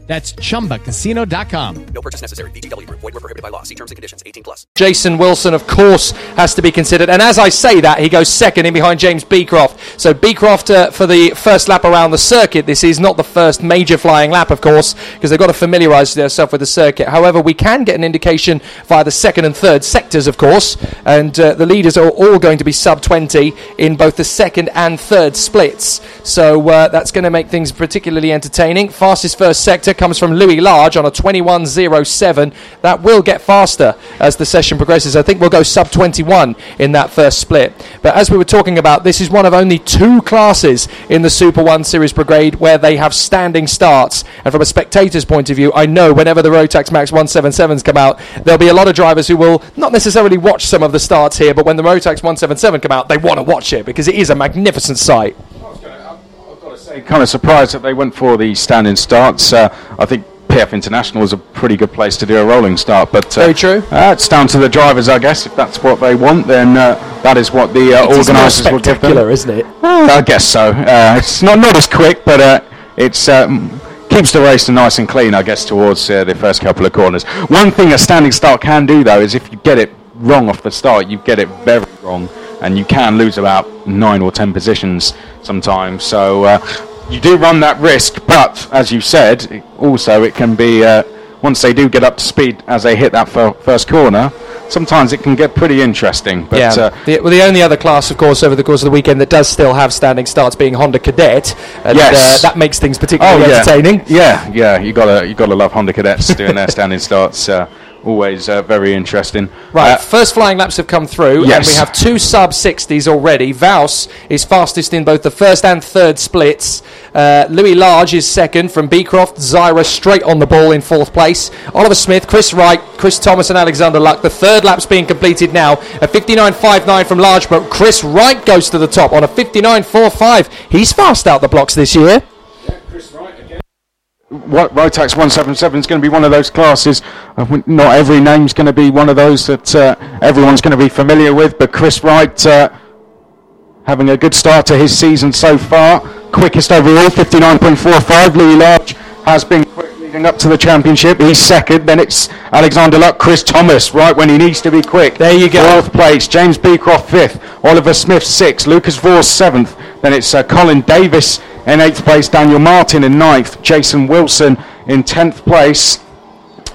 That's chumbacasino.com. No purchase necessary. VGW Group. Void were prohibited by law. See terms and conditions. 18 plus. Jason Wilson, of course, has to be considered. And as I say that, he goes second in behind James Beecroft. So Beecroft uh, for the first lap around the circuit. This is not the first major flying lap, of course, because they've got to familiarise themselves with the circuit. However, we can get an indication via the second and third sectors, of course. And uh, the leaders are all going to be sub 20 in both the second and third splits. So uh, that's going to make things particularly entertaining. Fastest first sector comes from Louis Large on a 21.07. That will get faster as the session progresses. I think we'll go sub 21 in that first split. But as we were talking about, this is one of only two classes in the Super 1 Series Brigade where they have standing starts. And from a spectator's point of view, I know whenever the Rotax Max 177s come out, there'll be a lot of drivers who will not necessarily watch some of the starts here, but when the Rotax 177 come out, they want to watch it because it is a magnificent sight. Kind of surprised that they went for the standing starts. Uh, I think PF International is a pretty good place to do a rolling start, but uh, Very true. Uh, it's down to the drivers, I guess. If that's what they want, then uh, that is what the uh, It is more organisers will give them. spectacular, isn't it? I guess so. Uh, it's not not as quick, but uh, it's um, keeps the race nice and clean, I guess, towards uh, the first couple of corners. One thing a standing start can do, though, is if you get it wrong off the start, you get it very wrong, and you can lose about nine or ten positions sometimes. So uh, you do run that risk, but as you said, also it can be uh, once they do get up to speed as they hit that fir- first corner. Sometimes it can get pretty interesting. But yeah. uh, the, well, the only other class, of course, over the course of the weekend that does still have standing starts being Honda Cadet, and Yes. uh, that makes things particularly yeah. entertaining. Yeah, yeah, you gotta you gotta love Honda cadets doing their standing starts. Always uh, very interesting. Right, Uh, first flying laps have come through, and we have two sub 60s already. Vaus is fastest in both the first and third splits. Uh, Louis Large is second from Beecroft. Zyra straight on the ball in fourth place. Oliver Smith, Chris Wright, Chris Thomas, and Alexander Luck. The third lap's being completed now. A 59.59 from Large, but Chris Wright goes to the top on a 59.45. He's fast out the blocks this year. What Rotax 177 is going to be one of those classes. Uh, not every name's going to be one of those that uh, everyone's going to be familiar with, but Chris Wright uh, having a good start to his season so far. Quickest overall, 59.45. Louis Large has been quick leading up to the championship. He's second. Then it's Alexander Luck, Chris Thomas, right when he needs to be quick. There you go. Fourth place. James Beecroft fifth. Oliver Smith sixth. Lucas Vors seventh. Then it's uh, Colin Davis in eighth place. Daniel Martin in ninth. Jason Wilson in tenth place.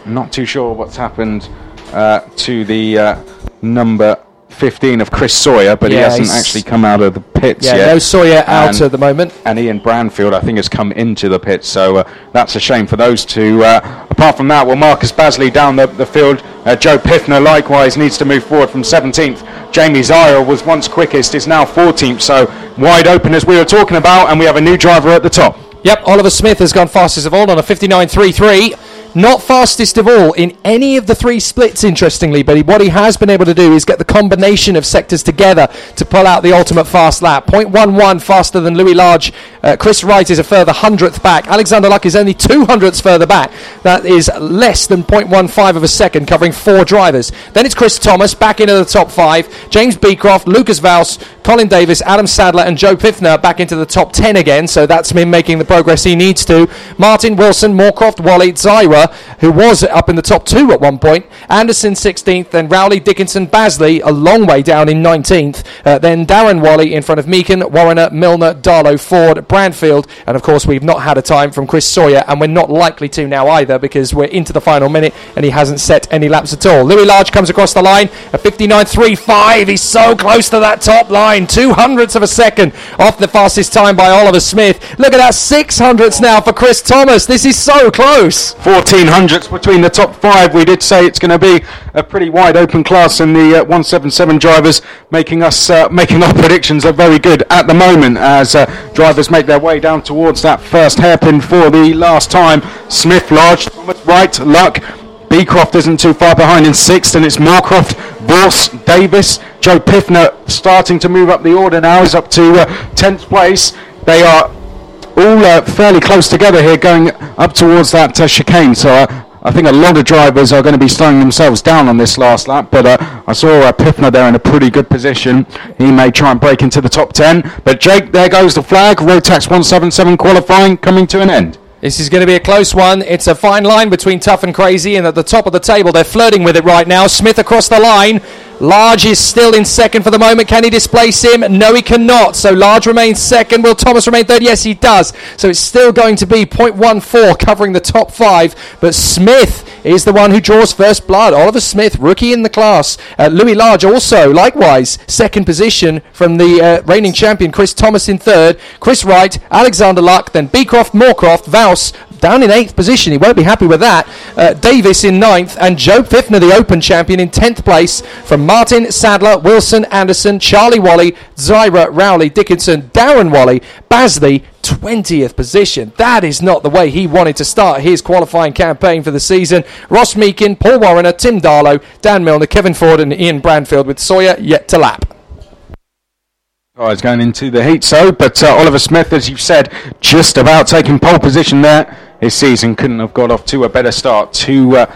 Not too sure what's happened uh, to the uh, number 15 of Chris Sawyer, but he hasn't actually come out of the pits Yeah, yet. no Sawyer out And- at the moment. and Ian Branfield, I think, has come into the pits, So uh, that's a shame for those two. Uh, apart from that, well, Marcus Basley down the, the field. Uh, Joe Piffner likewise needs to move forward from 17th. Jamie Zyle was once quickest, is now 14th. So wide open as we were talking about, and we have a new driver at the top. Yep, Oliver Smith has gone fastest of all on a 59.33. Not fastest of all in any of the three splits, interestingly, but what he has been able to do is get the combination of sectors together to pull out the ultimate fast lap. 0.11 faster than Louis Large. Uh, Chris Wright is a further hundredth back. Alexander Luck is only two hundredths further back. That is less than 0.15 of a second, covering four drivers. Then it's Chris Thomas back into the top five. James Beecroft, Lucas Vals, Colin Davis, Adam Sadler, and Joe Piffner back into the top 10 again. So that's him making the progress he needs to. Martin Wilson, Moorcroft, Wally, Zyra, who was up in the top two at one point. Anderson 16th, then Rowley, Dickinson, Basley a long way down in 19th. Uh, then Darren Wally in front of Meakin, Warrener, Milner, Darlow, Ford, Branfield, and of course we've not had a time from Chris Sawyer, and we're not likely to now either because we're into the final minute and he hasn't set any laps at all. Louis Large comes across the line at 59.35. He's so close to that top line, two hundredths of a second off the fastest time by Oliver Smith. Look at that, six hundredths now for Chris Thomas. This is so close. 14 hundredths between the top five. We did say it's going to be a pretty wide open class, and the uh, 177 drivers making us uh, making our predictions are very good at the moment as uh, drivers make their way down towards that first hairpin for the last time. Smith, Large, Wright, Luck. Beecroft isn't too far behind in sixth, and it's Moorcroft, Voss, Davis, Joe Piffner starting to move up the order now. He's up to uh, 10th place. They are all uh, fairly close together here, going up towards that uh, chicane. So uh, I think a lot of drivers are going to be slowing themselves down on this last lap. But uh, I saw uh, Piffner there in a pretty good position. He may try and break into the top 10. But Jake, there goes the flag. Rotax 177 qualifying coming to an end. This is going to be a close one. It's a fine line between tough and crazy, and at the top of the table, they're flirting with it right now. Smith across the line. Large is still in second for the moment. Can he displace him? No, he cannot. So Large remains second. Will Thomas remain third? Yes, he does. So it's still going to be 0.14 covering the top five. But Smith is the one who draws first blood. Oliver Smith, rookie in the class. Uh, Louis Large also, likewise, second position from the uh, reigning champion Chris Thomas in third. Chris Wright, Alexander Luck, then Beecroft, Moorcroft, Vals down in eighth position. He won't be happy with that. Uh, Davis in ninth, and Joe Piffner, the Open champion, in tenth place. From Martin Sadler, Wilson, Anderson, Charlie Wally, Zyra, Rowley, Dickinson, Darren Wally, Basley. 20th position. That is not the way he wanted to start his qualifying campaign for the season. Ross Meakin, Paul Warrener, Tim Darlow, Dan Milner, Kevin Ford, and Ian Branfield with Sawyer yet to lap. Guys going into the heat, so but uh, Oliver Smith, as you've said, just about taking pole position there. His season couldn't have got off to a better start. Two, uh,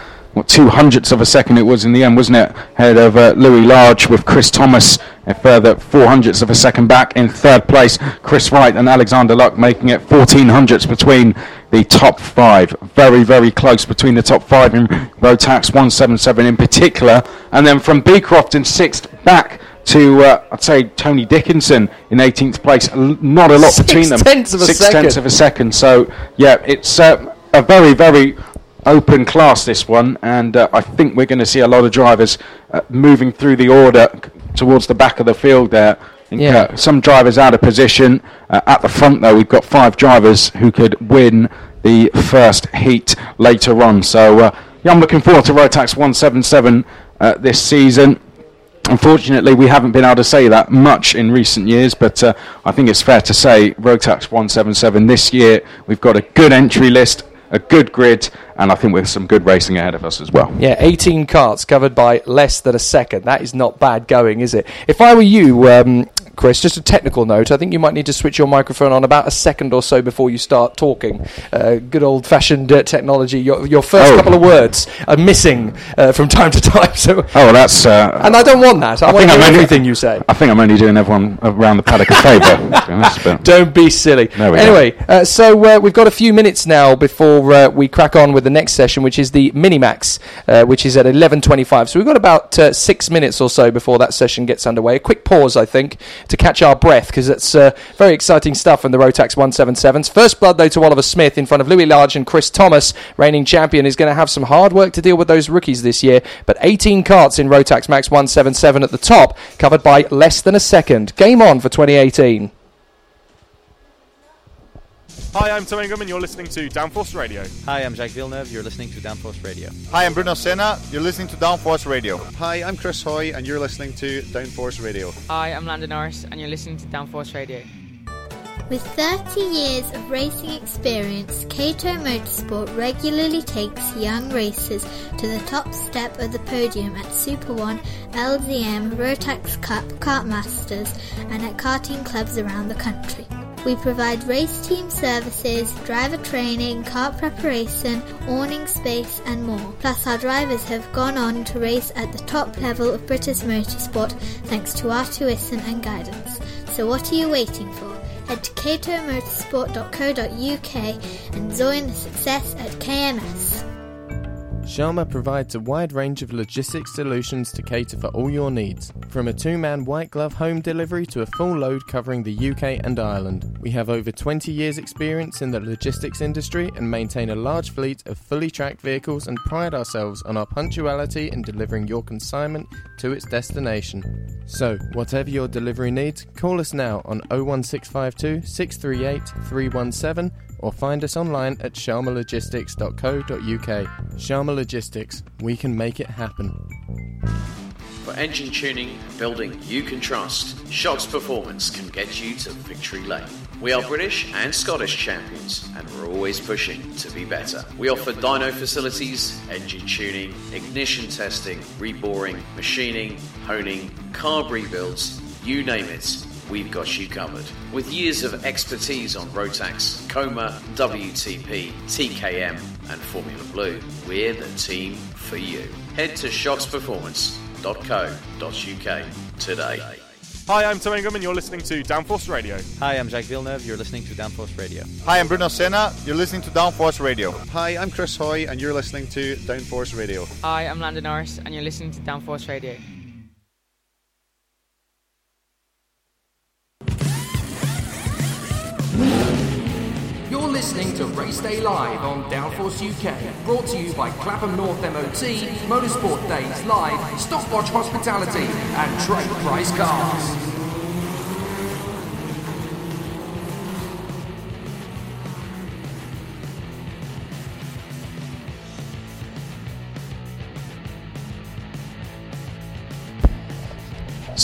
two hundredths of a second it was in the end, wasn't it? Ahead of uh, Louis Large with Chris Thomas a further four hundredths of a second back in third place. Chris Wright and Alexander Luck making it fourteen hundredths between the top five. Very, very close between the top five in Rotax 177 in particular, and then from Beecroft in sixth back to uh, I'd say Tony Dickinson in 18th place. Not a lot Six between them. tenths of a Six second. tenths of a second. So yeah, it's uh, a very very open class this one, and uh, I think we're going to see a lot of drivers uh, moving through the order towards the back of the field there. Think, Yeah. uh, some drivers out of position. Uh, at the front, though, we've got five drivers who could win the first heat later on. So, uh, yeah, I'm looking forward to Rotax 177 uh, this season. Unfortunately, we haven't been able to say that much in recent years, but uh, I think it's fair to say Rotax 177 this year, we've got a good entry list, a good grid, and I think with some good racing ahead of us as well. Yeah, 18 carts covered by less than a second. That is not bad going, is it? If I were you, um, Chris, just a technical note, I think you might need to switch your microphone on about a second or so before you start talking. Uh, good old fashioned uh, technology. Your, your first Oh. couple of words are missing uh, from time to time. So, Oh, that's. Uh, and I don't want that. I, I want think I'm only- everything you say. I think I'm only doing everyone around the paddock a favour. to be honest, but- Don't be silly. We anyway, uh, so uh, we've got a few minutes now before uh, we crack on with the next session, which is the Minimax, uh, which is at 11.25. So we've got about uh, six minutes or so before that session gets underway. A quick pause, I think, to catch our breath, because it's uh, very exciting stuff from the Rotax 177s. First blood, though, to Oliver Smith in front of Louis Large and Chris Thomas. Reigning champion is going to have some hard work to deal with those rookies this year, but 18 carts in Rotax Max 177 at the top, covered by less than a second. Game on for 2018. Hi, I'm Tom Ingram, and you're listening to Downforce Radio. Hi, I'm Jacques Villeneuve. You're listening to Downforce Radio. Hi, I'm Bruno Senna. You're listening to Downforce Radio. Hi, I'm Chris Hoy, and you're listening to Downforce Radio. Hi, I'm Lando Norris, and you're listening to Downforce Radio. With 30 years of racing experience, Cato Motorsport regularly takes young racers to the top step of the podium at Super One, LZM, Rotax Cup, Kart Masters, and at karting clubs around the country. We provide race team services, driver training, car preparation, awning space, and more. Plus, our drivers have gone on to race at the top level of British motorsport thanks to our tuition and guidance. So, what are you waiting for? Head to catomotorsport.co.uk and join the success at KMS. Sharma provides a wide range of logistics solutions to cater for all your needs, from a two man white glove home delivery to a full load covering the UK and Ireland. We have over 20 years' experience in the logistics industry and maintain a large fleet of fully tracked vehicles and pride ourselves on our punctuality in delivering your consignment to its destination. So, whatever your delivery needs, call us now on 01652 638 317 or find us online at sharmalogistics.co.uk. Sharma Logistics, we can make it happen. For engine tuning and building you can trust, Shocks Performance can get you to victory lane. We are British and Scottish champions, and we're always pushing to be better. We offer dyno facilities, engine tuning, ignition testing, reboring, machining, honing, carb rebuilds, you name it we've got you covered. With years of expertise on Rotax, Comer, WTP, TKM, and Formula Blue, we're the team for you. Head to shocksperformance.co.uk today. Hi, I'm Tom Ingram, and you're listening to Downforce Radio. Hi, I'm Jacques Villeneuve. You're listening to Downforce Radio. Hi, I'm Bruno Senna. You're listening to Downforce Radio. Hi, I'm Chris Hoy, and you're listening to Downforce Radio. Hi, I'm Lando Norris, and you're listening to Downforce Radio. You're listening to Race Day Live on Downforce UK, brought to you by Clapham North MOT, Motorsport Days Live, Stopwatch Hospitality, and Trade Price Cars.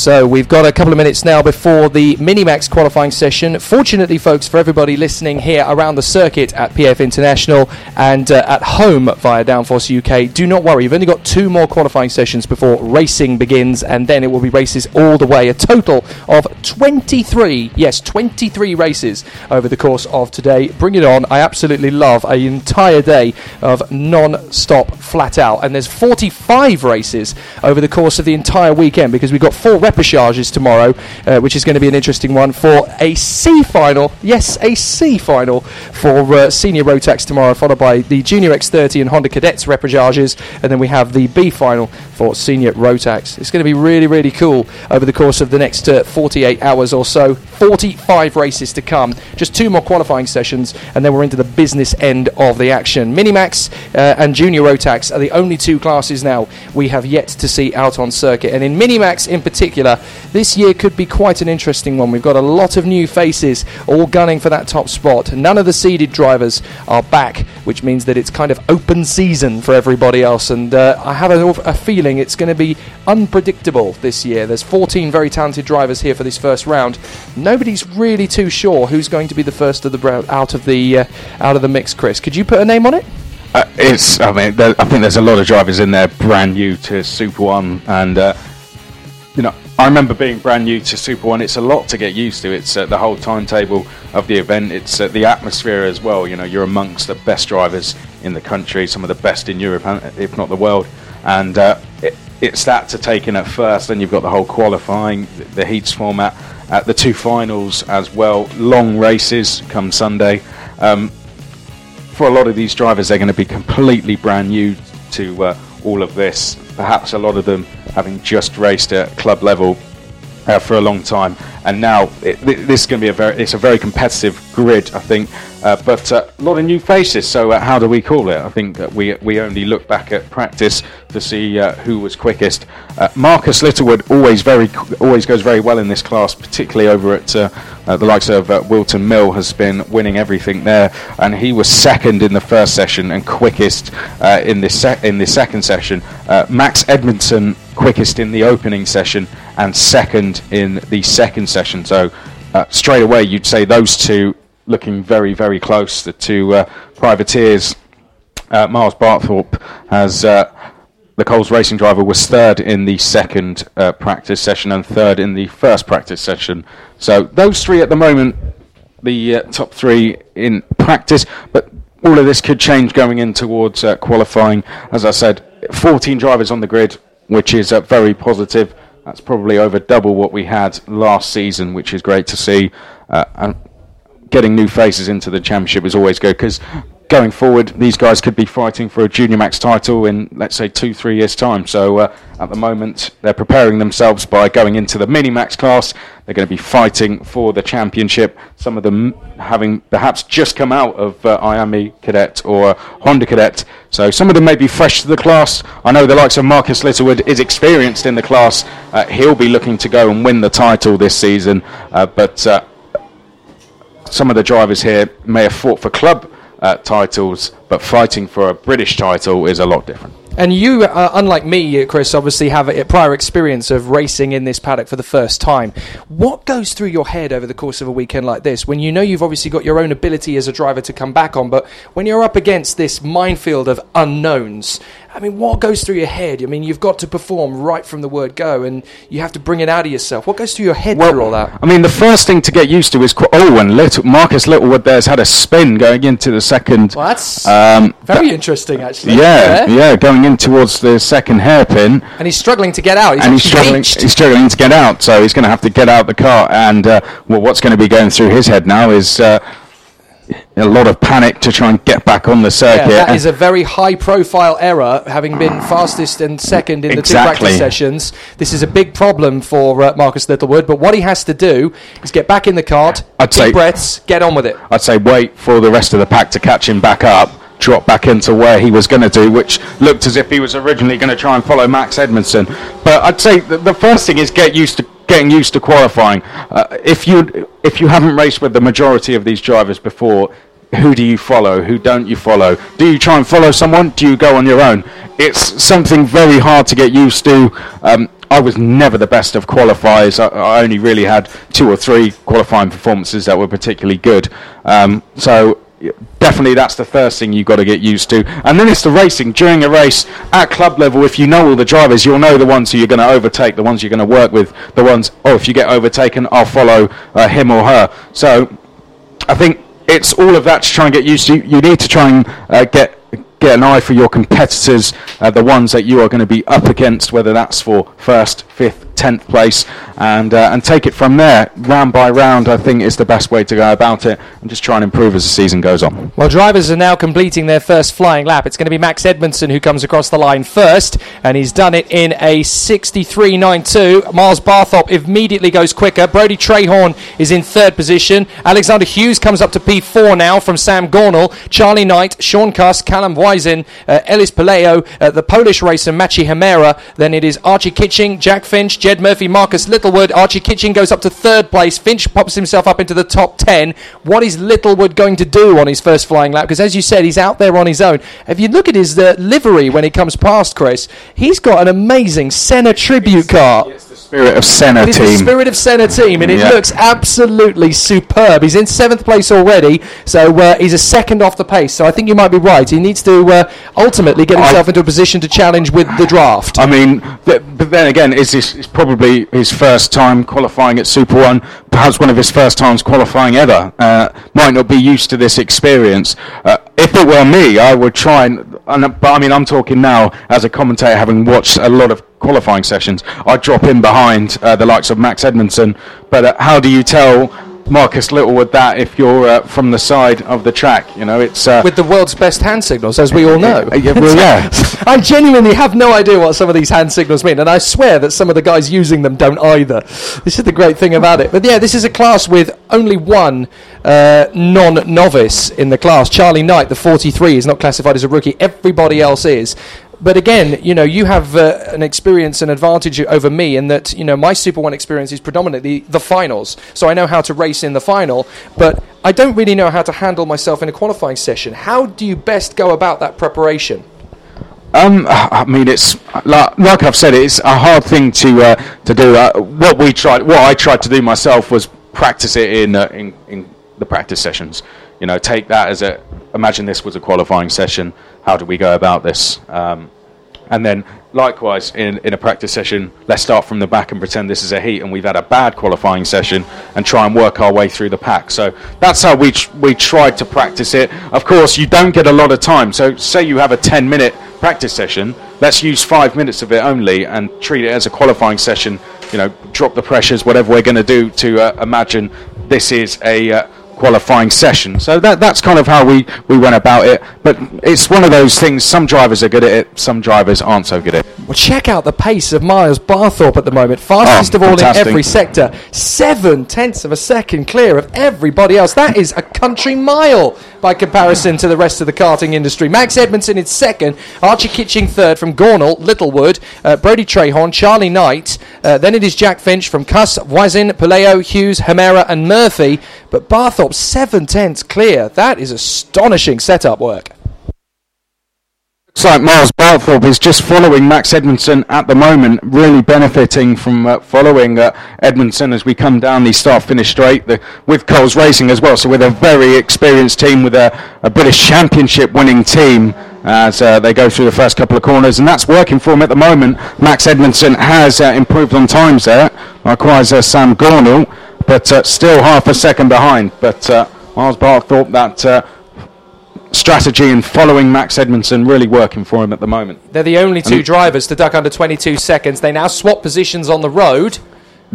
So we've got a couple of minutes now before the Minimax qualifying session. Fortunately, folks, for everybody listening here around the circuit at PF International and uh, at home via Downforce UK, do not worry. You've only got two more qualifying sessions before racing begins, and then it will be races all the way. A total of 23, yes, 23 races over the course of today. Bring it on. I absolutely love an entire day of non-stop flat out. And there's 45 races over the course of the entire weekend because we've got four repêchages tomorrow, uh, which is going to be an interesting one for a C final. Yes, a C final for uh, senior Rotax tomorrow, followed by the Junior X30 and Honda Cadets repêchages, and then we have the B final for senior Rotax. It's going to be really, really cool over the course of the next uh, 48 hours or so. 45 races to come, just two more qualifying sessions, and then we're into the business end of the action. Minimax uh, and Junior Rotax are the only two classes now we have yet to see out on circuit, and in Minimax in particular, this year could be quite an interesting one. We've got a lot of new faces all gunning for that top spot. None of the seeded drivers are back, which means that it's kind of open season for everybody else, and uh, I have a, a feeling it's going to be unpredictable this year. There's 14 very talented drivers here for this first round. Nobody's really too sure who's going to be the first of the out of the uh, out of the mix. Chris, could you put a name on it? Uh, it's. I mean, there, I think there's a lot of drivers in there brand new to Super One, and uh, you know, I remember being brand new to Super One. It's a lot to get used to. It's uh, the whole timetable of the event. It's uh, the atmosphere as well. You know, you're amongst the best drivers in the country, some of the best in Europe, if not the world, and uh, it, it's that to take in at first. Then you've got the whole qualifying, the heats format, at the two finals as well. Long races come Sunday. Um, for a lot of these drivers, they're going to be completely brand new to uh, all of this. Perhaps a lot of them having just raced at club level uh, for a long time, and now it, this is going to be a very it's a very competitive grid, I think. Uh, but uh, a lot of new faces. So uh, how do we call it? I think we we only look back at practice to see uh, who was quickest. Marcus Littlewood always very always goes very well in this class, particularly over at Uh, the likes of uh, Wilton Mill has been winning everything there, and he was second in the first session and quickest uh, in this se- in this second session. Max Edmondson quickest in the opening session and second in the second session. So straight away you'd say those two looking very, very close. The two uh, privateers, uh, Miles Barthorpe has. Uh, the Coles racing driver was third in the second uh, practice session and third in the first practice session. So those three at the moment, the uh, top three in practice. But all of this could change going in towards uh, qualifying. As I said, 14 drivers on the grid, which is very positive. That's probably over double what we had last season, which is great to see. and getting new faces into the championship is always good because going forward, these guys could be fighting for a junior max title in, let's say, two, three years' time. So uh, at the moment, they're preparing themselves by going into the mini max class. They're going to be fighting for the championship. Some of them having perhaps just come out of uh, IAME Cadet or Honda Cadet. So some of them may be fresh to the class. I know the likes of Marcus Littlewood is experienced in the class. Uh, he'll be looking to go and win the title this season. Uh, but uh, some of the drivers here may have fought for club uh, titles, but fighting for a British title is a lot different. And you, uh, unlike me, Chris, obviously have a prior experience of racing in this paddock for the first time. What goes through your head over the course of a weekend like this when you know you've obviously got your own ability as a driver to come back on, but when you're up against this minefield of unknowns, I mean, what goes through your head? I mean, you've got to perform right from the word go, and you have to bring it out of yourself. What goes through your head well, through all that? I mean, the first thing to get used to is qu- oh, and Little, Marcus Littlewood there's had a spin going into the second. Well, that's um, very interesting, actually. Yeah, yeah, yeah, going in towards the second hairpin, and he's struggling to get out. He's and he's struggling. He's struggling to get out, so he's going to have to get out the car. And uh, well, what's going to be going through his head now is. Uh, a lot of panic to try and get back on the circuit. Yeah, that is a very high profile error, having been fastest and second in the exactly. two practice sessions. This is a big problem for uh, Marcus Littlewood, but what he has to do is get back in the cart, I'd deep say, breaths, get on with it. I'd say wait for the rest of the pack to catch him back up. Drop back into where he was going to do, which looked as if he was originally going to try and follow Max Edmondson. But I'd say the first thing is get used to getting used to qualifying. Uh, if you if you haven't raced with the majority of these drivers before, who do you follow? Who don't you follow? Do you try and follow someone? Do you go on your own? It's something very hard to get used to. Um, I was never the best of qualifiers. I, I, only really had two or three qualifying performances that were particularly good. Um, so definitely that's the first thing you've got to get used to. And then it's the racing. During a race at club level, if you know all the drivers, you'll know the ones who you're going to overtake, the ones you're going to work with, the ones, oh, if you get overtaken, I'll follow uh, him or her. So I think it's all of that to try and get used to. You need to try and uh, get get an eye for your competitors, uh, the ones that you are going to be up against, whether that's for first, fifth, tenth place, and uh, and take it from there, round by round. I think is the best way to go about it, and just try and improve as the season goes on. Well, drivers are now completing their first flying lap. It's going to be Max Edmondson who comes across the line first, and he's done it in a 63.92. Miles Barthorpe immediately goes quicker. Brody Trehorn is in third position. Alexander Hughes comes up to P4 now from Sam Gornall. Charlie Knight, Sean Cuss, Callum Wyzen, uh, Ellis Paleo, uh, the Polish racer Maciej Hamera. Then it is Archie Kitching, Jack Finch, Jed Murphy, Marcus Littlewood. Archie Kitching goes up to third place. Finch pops himself up into the top 10. What is Littlewood going to do on his first flying lap? Because as you said, he's out there on his own. If you look at his uh, livery when he comes past, Chris, he's got an amazing Senna tribute car spirit of Senna it team. the spirit of Senna team, and it Yeah. looks absolutely superb. He's in seventh place already, so uh, he's a second off the pace. So I think you might be right. He needs to uh, ultimately get himself into a position to challenge with the draft. I mean, th- but then again, is this is probably his first time qualifying at Super One? Perhaps one of his first times qualifying ever. Uh, might not be used to this experience. Uh, if it were me, I would try and. and but I mean, I'm talking now as a commentator, having watched a lot of qualifying sessions. I'd drop in behind uh, the likes of Max Edmondson. But uh, how do you tell? Marcus little Littlewood that if you're uh, from the side of the track. You know, it's uh, with the world's best hand signals, as we all know. Yeah, well, yeah. I genuinely have no idea what some of these hand signals mean, and I swear that some of the guys using them don't either. This is the great thing about it. But yeah, this is a class with only one uh, non-novice in the class. Charlie Knight, the 43, is not classified as a rookie. Everybody else is. But again, you know, you have uh, an experience, and advantage over me in that, you know, my Super One experience is predominantly the finals. So I know how to race in the final, but I don't really know how to handle myself in a qualifying session. How do you best go about that preparation? Um, I mean, it's like, like I've said, it's a hard thing to uh, to do. Uh, what we tried, what I tried to do myself was practice it in, uh, in in the practice sessions. You know, take that as a imagine this was a qualifying session. How do we go about this? Um, and then, likewise, in, in a practice session, let's start from the back and pretend this is a heat and we've had a bad qualifying session and try and work our way through the pack. So that's how we, tr- we tried to practice it. Of course, you don't get a lot of time. So, say you have a 10 minute practice session, let's use five minutes of it only and treat it as a qualifying session. You know, drop the pressures, whatever we're going to do to uh, imagine this is a. Uh, qualifying session. So that that's kind of how we, we went about it. But it's one of those things. Some drivers are good at it. Some drivers aren't so good at it. Well, check out the pace of Miles Barthorpe at the moment. Fastest Oh, of all fantastic. in every sector. Seven tenths of a second clear of everybody else. That is a country mile by comparison to the rest of the karting industry. Max Edmondson is second. Archie Kitching third from Gornall, Littlewood, uh, Brody Trehorn, Charlie Knight. Uh, then it is Jack Finch from Cuss, Voisin, Paleo, Hughes, Hamera, and Murphy. But Barthorpe seven tenths clear. That is astonishing setup work. Looks like Miles Barthorpe is just following Max Edmondson at the moment, really benefiting from uh, following uh, Edmondson as we come down the start finish straight the, with Coles Racing as well. So, with a very experienced team, with a, a British Championship winning team. As uh, they go through the first couple of corners, and that's working for him at the moment. Max Edmondson has uh, improved on times there, likewise uh, Sam Gornall, but uh, still half a second behind. But uh, Miles Barthorpe, that uh, strategy and following Max Edmondson really working for him at the moment. They're the only two And- drivers to duck under 22 seconds. They now swap positions on the road,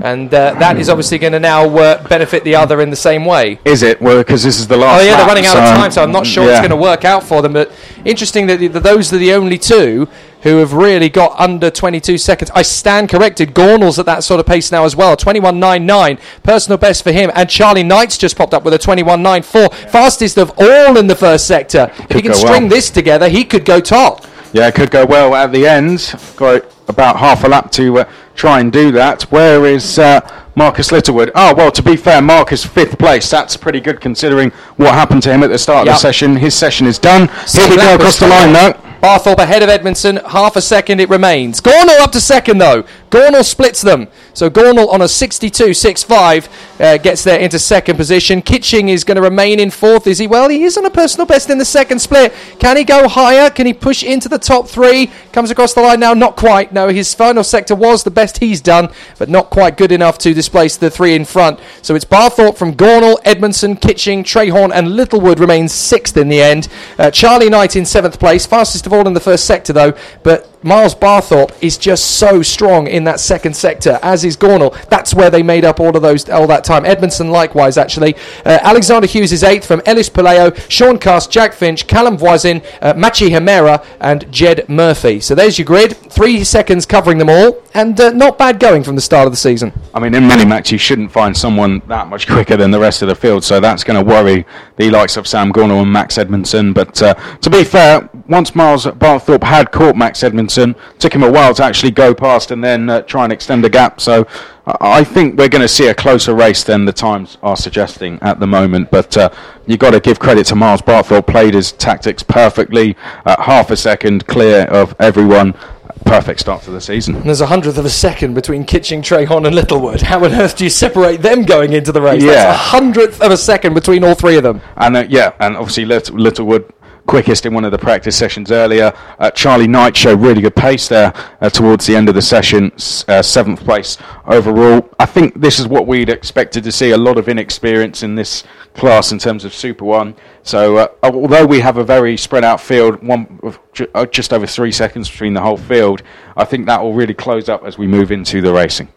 and uh, that is obviously going to now uh, benefit the other in the same way. Is it? Well, because this is the last. Oh yeah, they're running out of time, so I'm not sure yeah. it's going to work out for them. But interesting that, the, that those are the only two who have really got under 22 seconds. I stand corrected. Gornall's at that sort of pace now as well. 21.99, personal best for him. And Charlie Knight's just popped up with a 21.94, fastest of all in the first sector. if he can string well. this together, he could go top. Yeah, it could go well at the end. Got about half a lap to uh, try and do that. Where is uh, Marcus Littlewood? Oh, well, to be fair, Marcus fifth place. That's pretty good considering what happened to him at the start of the session. His session is done. Here we go across the line, though. Barthorpe ahead of Edmondson, half a second it remains. Gornall up to second though. Gornall splits them. So Gornall on a 62.65 uh, gets there into second position. Kitching is going to remain in fourth. Is he? Well, he is on a personal best in the second split. Can he go higher? Can he push into the top three? Comes across the line now. Not quite. No, his final sector was the best he's done, but not quite good enough to displace the three in front. So it's Barthorpe from Gornall, Edmondson, Kitching, Trehorn, and Littlewood remains sixth in the end. Uh, Charlie Knight in seventh place, fastest of all in the first sector though, but Miles Barthorpe is just so strong in that second sector, as is Gornall. That's where they made up all of those all that time. Edmondson likewise, actually. Uh, Alexander Hughes is eighth from Ellis Paleo, Sean Cast, Jack Finch, Callum Voisin, uh, Machi Hamera, and Jed Murphy. So there's your grid. Three seconds covering them all, and uh, not bad going from the start of the season. I mean, in many matches, you shouldn't find someone that much quicker than the rest of the field, so that's going to worry the likes of Sam Gornall and Max Edmondson. But uh, to be fair, once Miles Barthorpe had caught Max Edmondson, took him a while to actually go past and then uh, try and extend the gap. So I think we're going to see a closer race than the times are suggesting at the moment. But uh, you've got to give credit to Miles Barthorpe, played his tactics perfectly, uh, half a second clear of everyone. Perfect start to the season. And there's a hundredth of a second between Kitching, Trehorn, and Littlewood. How on earth do you separate them going into the race? Yeah. That's a hundredth of a second between all three of them. And uh, yeah, and obviously Littlewood quickest in one of the practice sessions earlier. Uh, Charlie Knight showed really good pace there uh, towards the end of the session, uh, seventh place overall. I think this is what we'd expected to see a lot of inexperience in this class in terms of Super One. So uh, although we have a very spread out field, one uh, just over three seconds between the whole field, I think that will really close up as we move into the racing.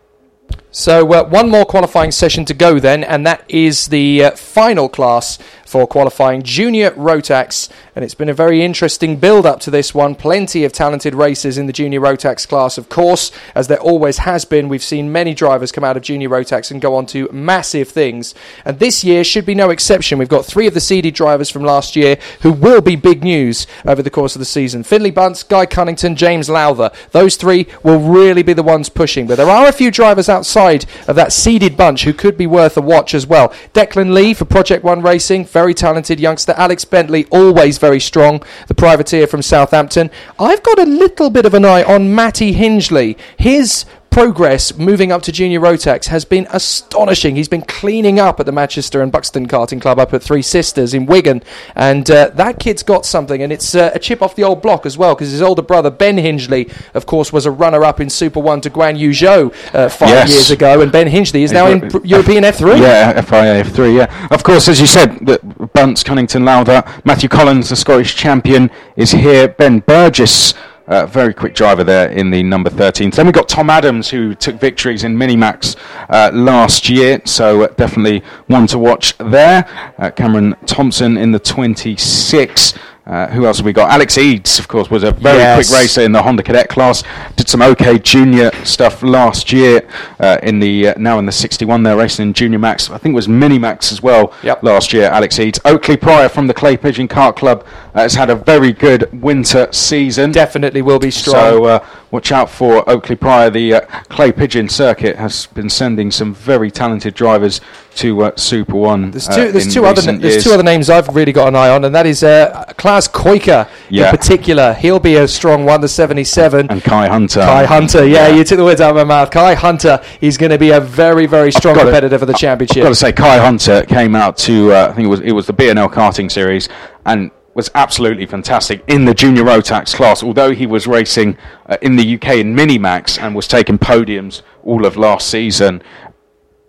So uh, one more qualifying session to go then, and that is the uh, final class for qualifying junior Rotax. And it's been a very interesting build up to this one. Plenty of talented racers in the junior Rotax class, of course, as there always has been. We've seen many drivers come out of junior Rotax and go on to massive things. And this year should be no exception. We've got three of the seeded drivers from last year who will be big news over the course of the season Finley Bunce, Guy Cunnington, James Lowther. Those three will really be the ones pushing. But there are a few drivers outside of that seeded bunch who could be worth a watch as well. Declan Lee for Project One Racing, very talented youngster. Alex Bentley, always very strong, the privateer from Southampton. I've got a little bit of an eye on Matty Hingley. His progress moving up to junior Rotax has been astonishing. He's been cleaning up at the Manchester and Buxton Karting Club up at Three Sisters in Wigan, and uh, that kid's got something, and it's uh, a chip off the old block as well because his older brother Ben Hingley, of course, was a runner-up in Super One to Guan Yu Zhou uh, five Yes. years ago, and Ben Hingley is now in European F3. Yeah, FIA F3, yeah. Of course, as you said, the Bunce, Cunnington, Lowther, Matthew Collins, the Scottish champion, is here. Ben Burgess, uh, very quick driver there in the number 13. Then we got Tom Adams, who took victories in Minimax uh, last year, so uh, definitely one to watch there. Uh, Cameron Thompson in the 26. Uh, who else have we got? Alex Eads, of course, was a very Yes. quick racer in the Honda Cadet class. Did some OK Junior stuff last year. Uh, in the uh, now in the 61, they're racing in Junior Max. I think it was Mini Max as well last year. Alex Eads, Oakley Pryor from the Clay Pigeon Kart Club uh, has had a very good winter season. Definitely will be strong. So uh, watch out for Oakley Pryor. The uh, Clay Pigeon circuit has been sending some very talented drivers to uh, Super One. There's two. There's two other. recent There's two other names I've really got an eye on, and that is uh, Klaus Koika Yeah. in particular. He'll be a strong one. The 77. and Kai Hunter. Kai Hunter, yeah, you took the words out of my mouth. Kai Hunter, he's going to be a very, very strong competitor for the championship. I've got to say, Kai Hunter came out to uh, I think it was it was the B&L karting series and was absolutely fantastic in the junior Rotax class. Although he was racing uh, in the UK in Minimax and was taking podiums all of last season.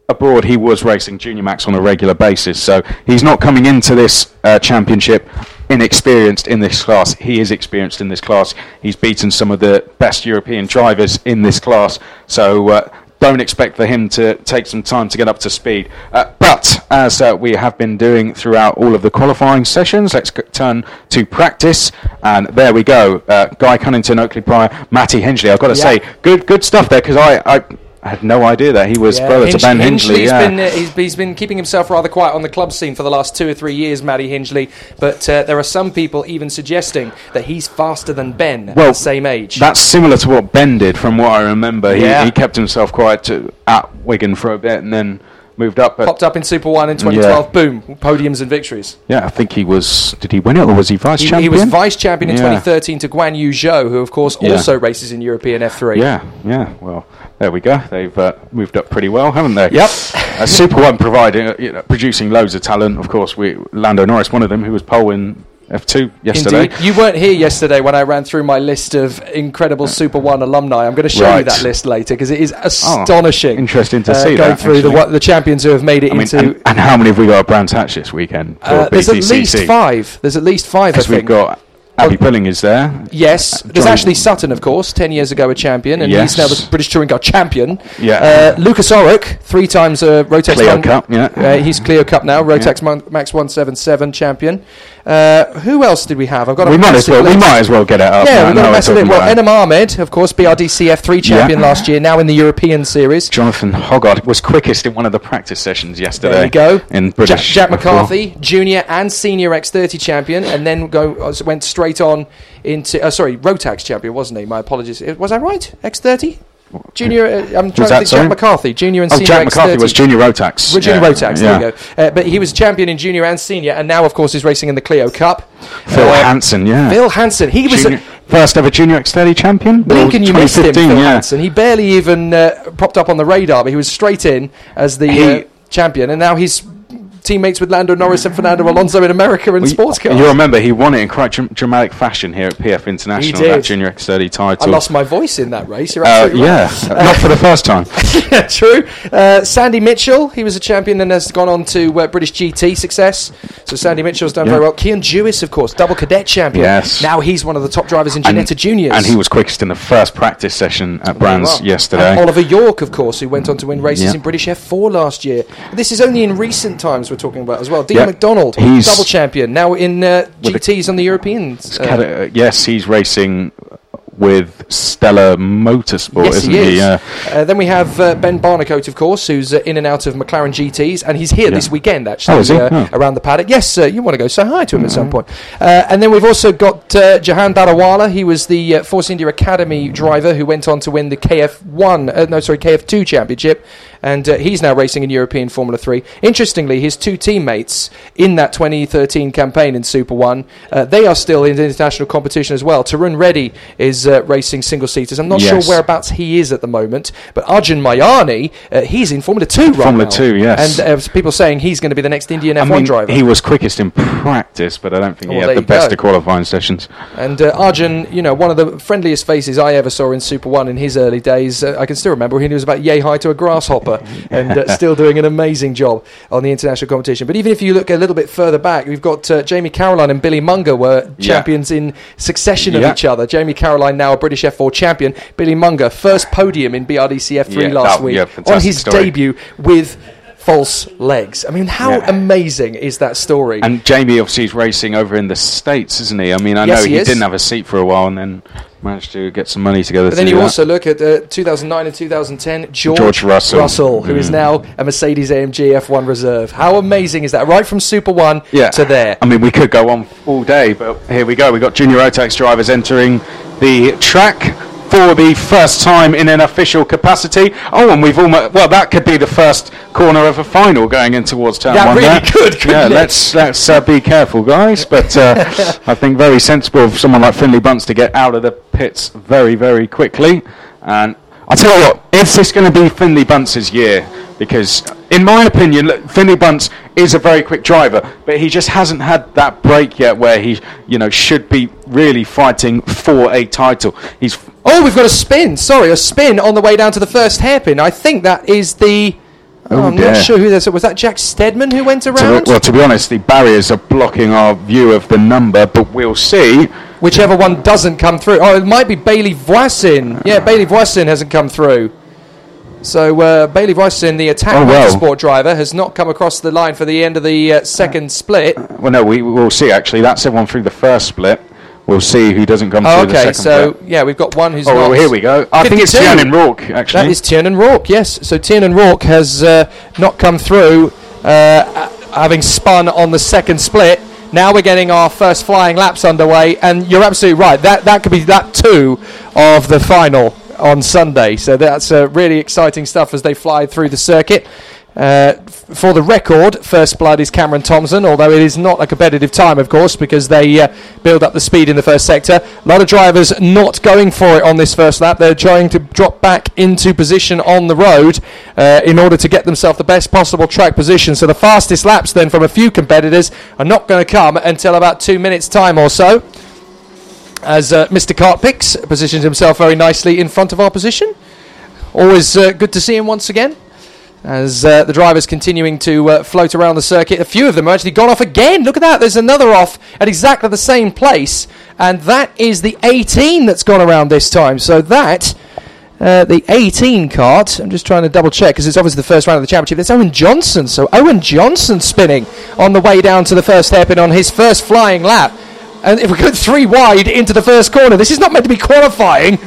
Abroad, he was racing Junior Max on a regular basis, so he's not coming into this uh, championship inexperienced in this class. He is experienced in this class. He's beaten some of the best European drivers in this class, so uh, don't expect for him to take some time to get up to speed. Uh, but as uh, we have been doing throughout all of the qualifying sessions, let's g- turn to practice. And there we go. Uh, Guy Cunnington, Oakley Pryor, Matty Hingley. I've got to Yeah. say, good good stuff there because I, I had no idea that he was Yeah, brother to Ben Hingley's Hingley. Yeah. been, uh, he's, he's been keeping himself rather quiet on the club scene for the last two or three years, Matty Hingley. But uh, there are some people even suggesting that he's faster than Ben at Well, the same age. That's similar to what Ben did, from what I remember. He, Yeah. he kept himself quiet to, at Wigan for a bit and then moved up. Popped up in Super One in 2012. Boom, podiums and victories. yeah, I think he was. Did he win it or was he vice He, champion? he was vice champion in Yeah. 2013 to Guan Yu Zhou, who of course Yeah. also races in European F3. Yeah, yeah. Well, there we go. They've uh, moved up pretty well, haven't they? Yep. uh, Super One providing, uh, you know, producing loads of talent. Of course, we Lando Norris, one of them, who was pole in F2 yesterday. Indeed. You weren't here yesterday when I ran through my list of incredible Super One alumni. I'm going to show you that list later because it is astonishing. interesting to uh, see Going that, through the what, the champions who have made it I mean, into. and, and how many have we got at Brands Hatch this weekend? uh, there's at least five. There's at least five. Because we've got Abbi Pulling is there. Yes, there's Johnny- Ashley Sutton, of course, ten years ago a champion, and Yes. he's now the British Touring Car champion. Yeah. Uh, Lucas Orrock, three times uh, Rotax Clio Mon- Cup, yeah. Uh, he's Clio Cup now, Rotax Mon- Max One Seven Seven champion. Uh, who else did we have? I've got. A We might as well. We might as well get it up. Yeah, we've got a massive list. Well. Enaam Ahmed, of course, BRDC F3 champion Yeah. last year, now in the European Series. Jonathan Hoggard was quickest in one of the practice sessions yesterday. There you go. In Jack, British. Jack McCarthy, junior and senior X30 champion, and then go uh, went straight on into. Uh, sorry, Rotax champion, wasn't he? My apologies. Was I right? X30. Junior, uh, I'm trying to that, think. sorry? Jack McCarthy, junior and Oh, senior Jack X30. McCarthy was junior Rotax. Well, junior Yeah, Rotax, yeah. there you go. Uh, but he was champion in junior and senior, and now, of course, is racing in the Clio Cup. Phil Uh, Hanson, yeah. Phil Hanson, he was. Junior- A, first ever junior X30 champion. Blinking, you missed him, Phil yeah. Hanson. He barely even uh, popped up on the radar, but he was straight in as the He- uh, champion, and now he's teammates with Lando Norris and Fernando Alonso in America in sports cars. You remember he won it in quite dram- dramatic fashion here at PF International. That Junior X30 title. I lost my voice in that race. You're Uh, yeah, not for the first time. yeah, true. Uh, Sandy Mitchell, he was a champion and has gone on to uh, British GT success. So Sandy Mitchell's done Yeah. very well. Kiern Jewiss, of course, double cadet champion. Yes. Now he's one of the top drivers in Ginetta Juniors. And he was quickest in the first practice session at Brands Well. yesterday. And Oliver York, of course, who went on to win races Yeah. in British F4 last year. This is only in recent times we're talking about as well. Dean Yeah. MacDonald, He's- double champion, now in uh, GTs on the Europeans. Cad- uh, yes, he's racing with Stella Motorsport, Yes, isn't he is. Yeah. Uh, then we have uh, Ben Barnicoat, of course, who's uh, in and out of McLaren GTs, and he's here Yeah. this weekend, actually, Oh, is he? uh, Oh. around the paddock. Yes, uh, you want to go say hi to him at some point. Uh, and then we've also got uh, Jehan Daruvala. He was the uh, Force India Academy driver who went on to win the KF1, uh, no, sorry, KF2 championship. And uh, he's now racing in European Formula 3. Interestingly, his two teammates in that 2013 campaign in Super 1, uh, they are still in international competition as well. Tarun Reddy is uh, racing single seaters. I'm not Yes. sure whereabouts he is at the moment, but Arjun Maini, uh, he's in Formula 2 right Formula now. 2, yes. And uh, people saying he's going to be the next Indian I F1 mean, driver. he was quickest in practice, but I don't think he had the best go. of qualifying sessions. And uh, Arjun, you know, one of the friendliest faces I ever saw in Super One in his early days. Uh, I can still remember when he was about yay high to a grasshopper, and uh, still doing an amazing job on the international competition. But even if you look a little bit further back, we've got uh, Jamie Caroline and Billy Monger were Yeah. champions in succession of Yeah. each other. Jamie Caroline now a British F4 champion. Billy Monger first podium in BRDC F3 Yeah, last that- week yeah, on his story. debut with. False legs. I mean, how Yeah. amazing is that story? And Jamie obviously is racing over in the States, isn't he? I mean, I Yes, know he he, didn't have a seat for a while and then managed to get some money together But to then you that. also look at uh, 2009 and 2010, George, George Russell. who is Mm. now a Mercedes AMG F1 reserve. How amazing is that? Right from Super One yeah. to there. I mean, we could go on all day, but here we go. We've got Junior Rotax drivers entering the track for the first time in an official capacity. Oh, and we've almost well, that could be the first corner of a final going in towards turn That one. really there. could, yeah, it? let's let's uh, be careful, guys. But uh, I think very sensible of someone like Finley Bunce to get out of the pits very, very quickly. And I tell you what, is this going to be Finley Bunce's year? Because, in my opinion, look, Finley Bunce is a very quick driver, but he just hasn't had that break yet where he, you know, should be really fighting for a title. He's Oh, we've got a spin. Sorry, a spin on the way down to the first hairpin. I think that is the. Oh, Oh, I'm dear. not sure who this was. That Jack Stedman who went to, around. well, to be honest, the barriers are blocking our view of the number, but we'll see. Whichever one doesn't come through. Oh, it might be Bailey Voisin. Yeah, Bailey Voisin hasn't come through. So uh, Bailey Voisin, the attack Oh, well. motorsport driver, has not come across the line for the end of the uh, second split. Well, no, we will see. Actually, that's everyone through the first split. We'll see who doesn't come Oh, through the okay, second so split. yeah, we've got one who's Oh, well, here we go. I think it's 52. Tiernan Rourke, actually. That is Tiernan Rourke, yes. So Tiernan Rourke has uh, not come through, uh, having spun on the second split. Now we're getting our first flying laps underway, and you're absolutely right. That that could be that two of the final on Sunday. So that's uh, really exciting stuff as they fly through the circuit. Uh, for the record, first blood is Cameron Thompson, although it is not a competitive time, of course, because they uh, build up the speed in the first sector. A lot of drivers not going for it on this first lap. They're trying to drop back into position on the road uh, in order to get themselves the best possible track position. So the fastest laps, then, from a few competitors are not going to come until about two minutes' time or so. As uh, Mr. Cartpix positions himself very nicely in front of our position. Always uh, good to see him once again as uh, the drivers continuing to uh, float around the circuit. A few of them actually gone off again. Look at that. There's another off at exactly the same place. And that is the 18 that's gone around this time. So that. Uh, the 18 cart. I'm just trying to double check because it's obviously the first round of the championship. It's Owen Johnson. So Owen Johnson spinning on the way down to the first hairpin on his first flying lap. And if we go three wide into the first corner, this is not meant to be qualifying.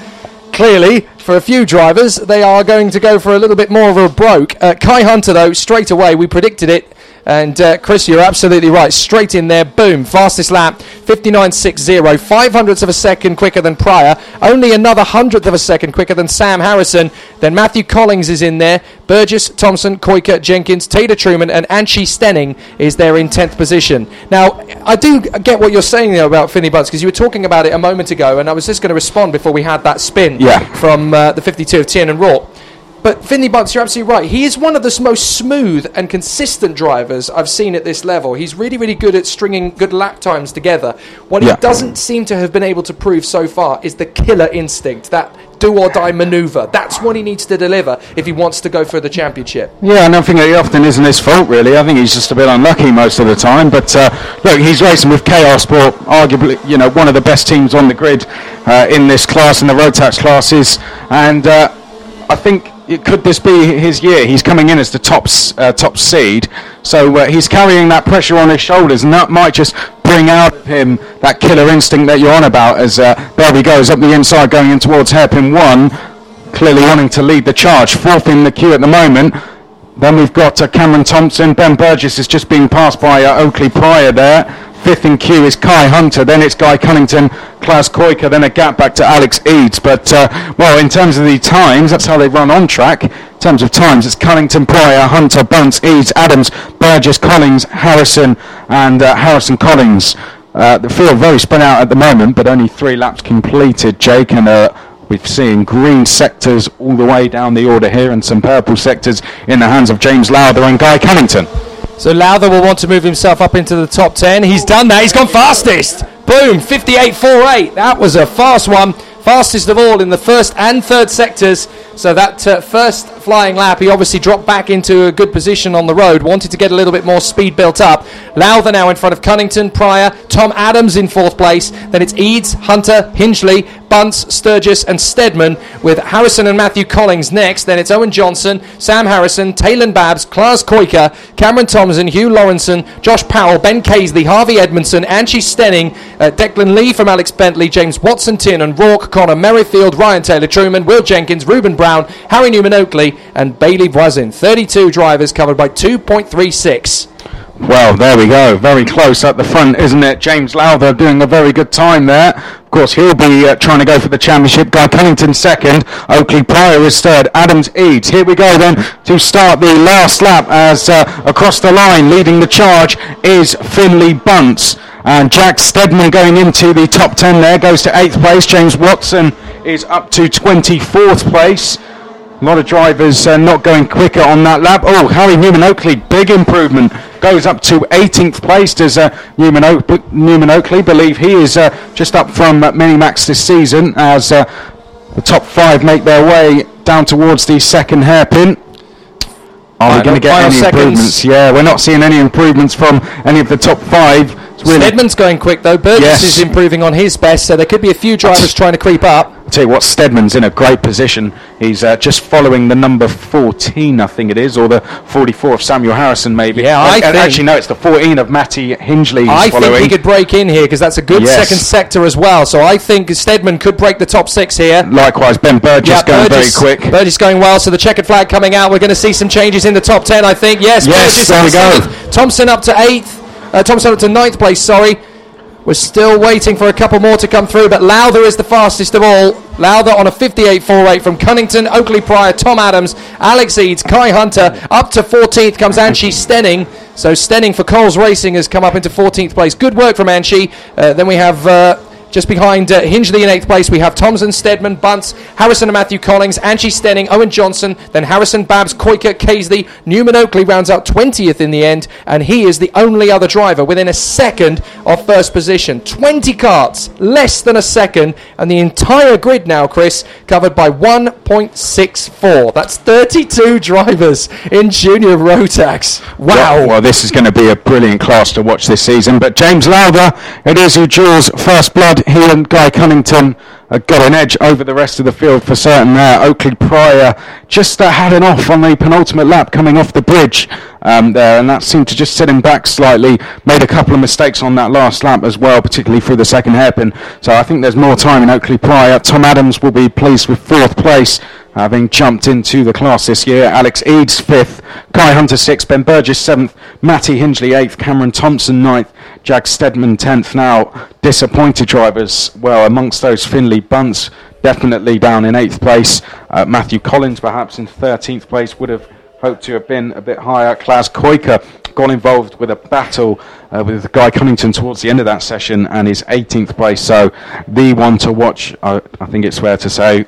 Clearly, for a few drivers, they are going to go for a little bit more of a broke. Uh, Kai Hunter, though, straight away, we predicted it. And uh, Chris, you're absolutely right. Straight in there, boom. Fastest lap, 59.60. Five hundredths of a second quicker than Pryor. Only another hundredth of a second quicker than Sam Harrison. Then Matthew Collings is in there. Burgess, Thompson, Koika, Jenkins, Taylor Truman, and Anchi Stenning is there in 10th position. Now, I do get what you're saying there about Finley Bunce because you were talking about it a moment ago, and I was just going to respond before we had that spin Yeah. from uh, the 52 of Tiernan Rourke. But Finley Bunce, you're absolutely right. He is one of the most smooth and consistent drivers I've seen at this level. He's really, really good at stringing good lap times together. What Yeah. he doesn't seem to have been able to prove so far is the killer instinct, that do or die maneuver. That's what he needs to deliver if he wants to go for the championship. Yeah, and I think it often isn't his fault, really. I think he's just a bit unlucky most of the time. But uh, look, he's racing with KR Sport, arguably, you know, one of the best teams on the grid uh, in this class, in the Rotax classes. And uh, I think could this be his year? He's coming in as the top uh, top seed, so uh, he's carrying that pressure on his shoulders, and that might just bring out of him that killer instinct that you're on about. As uh, there he goes up the inside, going in towards hairpin one, clearly wanting to lead the charge, fourth in the queue at the moment. Then we've got uh, Cameron Thompson. Ben Burgess is just being passed by uh, Oakley Pryor there. Fifth in queue is Kai Hunter. Then it's Guy Cunnington, Klaus Koika. Then a gap back to Alex Eads. But, uh, well, in terms of the times, that's how they run on track. In terms of times, it's Cunnington, Pryor, Hunter, Bunce, Eads, Adams, Burgess, Collins, Harrison, and uh, Harrison Collins. Uh, the field very spread out at the moment, but only three laps completed, Jake, and uh, We've seen green sectors all the way down the order here and some purple sectors in the hands of James Lowther and Guy Cunnington. So Lowther will want to move himself up into the top 10. He's done that. He's gone fastest. Boom, 58.48. That was a fast one. Fastest of all in the first and third sectors. So that uh, first flying lap, he obviously dropped back into a good position on the road. Wanted to get a little bit more speed built up. Lowther now in front of Cunnington, Pryor, Tom Adams in fourth place. Then it's Eads, Hunter, Hingley, Bunce, Sturgis, and Stedman with Harrison and Matthew Collings next. Then it's Owen Johnson, Sam Harrison, Taylor Babs, Klaus Koika, Cameron Thompson, Hugh Lawrenson, Josh Powell, Ben Casely, Harvey Edmondson, Angie Stenning, uh, Declan Lee from Alex Bentley, James Watson Tiernan Rourke, Connor Merrifield, Ryan Taylor Truman, Will Jenkins, Ruben Brown, Harry Newman Oakley, and Bailey Voisin. 32 drivers covered by 2.36. Well, there we go. Very close at the front, isn't it? James Lowther doing a very good time there. Of course, he'll be uh, trying to go for the championship. Guy Cunnington second. Oakley Pryor is third. Adams Eads. Here we go then to start the last lap as uh, across the line, leading the charge is Finley Bunce. And Jack Stedman going into the top 10 there, goes to 8th place. James Watson is up to 24th place. A lot of drivers uh, not going quicker on that lap. Oh, Harry Newman Oakley, big improvement. Goes up to 18th place. Does uh, Newman, Oak- Newman Oakley believe he is uh, just up from uh, Minimax this season as uh, the top five make their way down towards the second hairpin? Are we going to get any seconds. improvements? Yeah, we're not seeing any improvements from any of the top five. Really Stedman's going quick though. Burgess Yes. is improving on his best, so there could be a few drivers trying to creep up. I'll tell you what, Stedman's in a great position. He's uh, just following the number 14, I think it is, or the 44 of Samuel Harrison, maybe. Yeah, I think- Actually, no, it's the 14 of Matty Hingley. I following. think he could break in here because that's a good Yes. second sector as well. So I think Stedman could break the top six here. Likewise, Ben Burgess Yeah, going Burgess, very quick. Burgess going well. So the checkered flag coming out. We're going to see some changes in the top ten. I think. Yes. Yes, Burgess there we go. seventh. Thompson up to eighth. Uh, Thompson up to ninth place. Sorry. We're still waiting for a couple more to come through, but Lowther is the fastest of all. Lowther on a 58.48 from Cunnington, Oakley Pryor, Tom Adams, Alex Eads, Kai Hunter. Up to 14th comes Anshi Stenning. So Stenning for Coles Racing has come up into 14th place. Good work from Anshi. Uh, then we have. Uh, just behind uh, Hingley in eighth place, we have Thompson, Stedman, Bunce, Harrison and Matthew Collins, Angie Stenning, Owen Johnson, then Harrison, Babs, Koika, Casely, Newman Oakley rounds out 20th in the end, and he is the only other driver within a second of first position. 20 carts, less than a second, and the entire grid now, Chris, covered by 1.64. That's 32 drivers in Junior Rotax. Wow. Well, well, this is going to be a brilliant class to watch this season. But James Lowther, it is who draws first blood. He and Guy Cunnington got an edge over the rest of the field for certain there. Oakley Pryor just uh, had an off on the penultimate lap coming off the bridge um, there, and that seemed to just set him back slightly. Made a couple of mistakes on that last lap as well, particularly through the second hairpin. So I think there's more time in Oakley Pryor. Tom Adams will be pleased with fourth place having jumped into the class this year. Alex Eads fifth, Kai Hunter sixth, Ben Burgess seventh, Matty Hingley eighth, Cameron Thompson ninth, Jack Stedman tenth. Now, disappointed drivers, well, amongst those Finley Bunce definitely down in eighth place. Uh, Matthew Collins perhaps in thirteenth place would have hoped to have been a bit higher. Klaus Koika got involved with a battle uh, with Guy Cunnington towards the end of that session and is 18th place. So the one to watch, I think it's fair to say.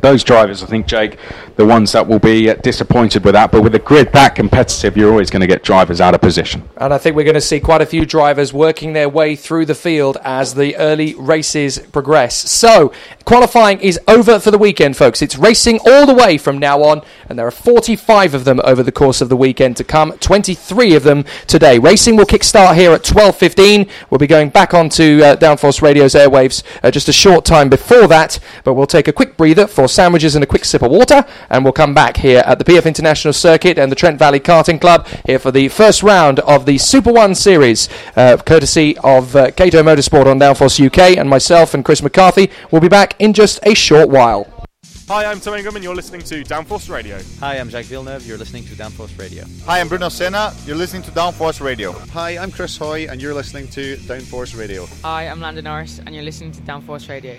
Those drivers, I think, Jake, the ones that will be uh, disappointed with that. But with a grid that competitive, you're always going to get drivers out of position. And I think we're going to see quite a few drivers working their way through the field as the early races progress. So, qualifying is over for the weekend, folks. It's racing all the way from now on, and there are 45 of them over the course of the weekend to come. 23 of them today. Racing will kick-start here at 12:15. We'll be going back onto uh, Downforce Radio's airwaves uh, just a short time before that, but we'll take a quick breather for sandwiches and a quick sip of water, and we'll come back here at the PF International Circuit and the Trent Valley Karting Club here for the first round of the Super One Series, uh, courtesy of uh, Cato Motorsport on Downforce UK, and myself and Chris McCarthy will be back in just a short while. Hi, I'm Tom Ingham, and you're listening to Downforce Radio. Hi, I'm Jacques Villeneuve. You're listening to Downforce Radio. Hi, I'm Bruno Senna. You're listening to Downforce Radio. Hi, I'm Chris Hoy, and you're listening to Downforce Radio. Hi, I'm Lando Norris, and you're listening to Downforce Radio.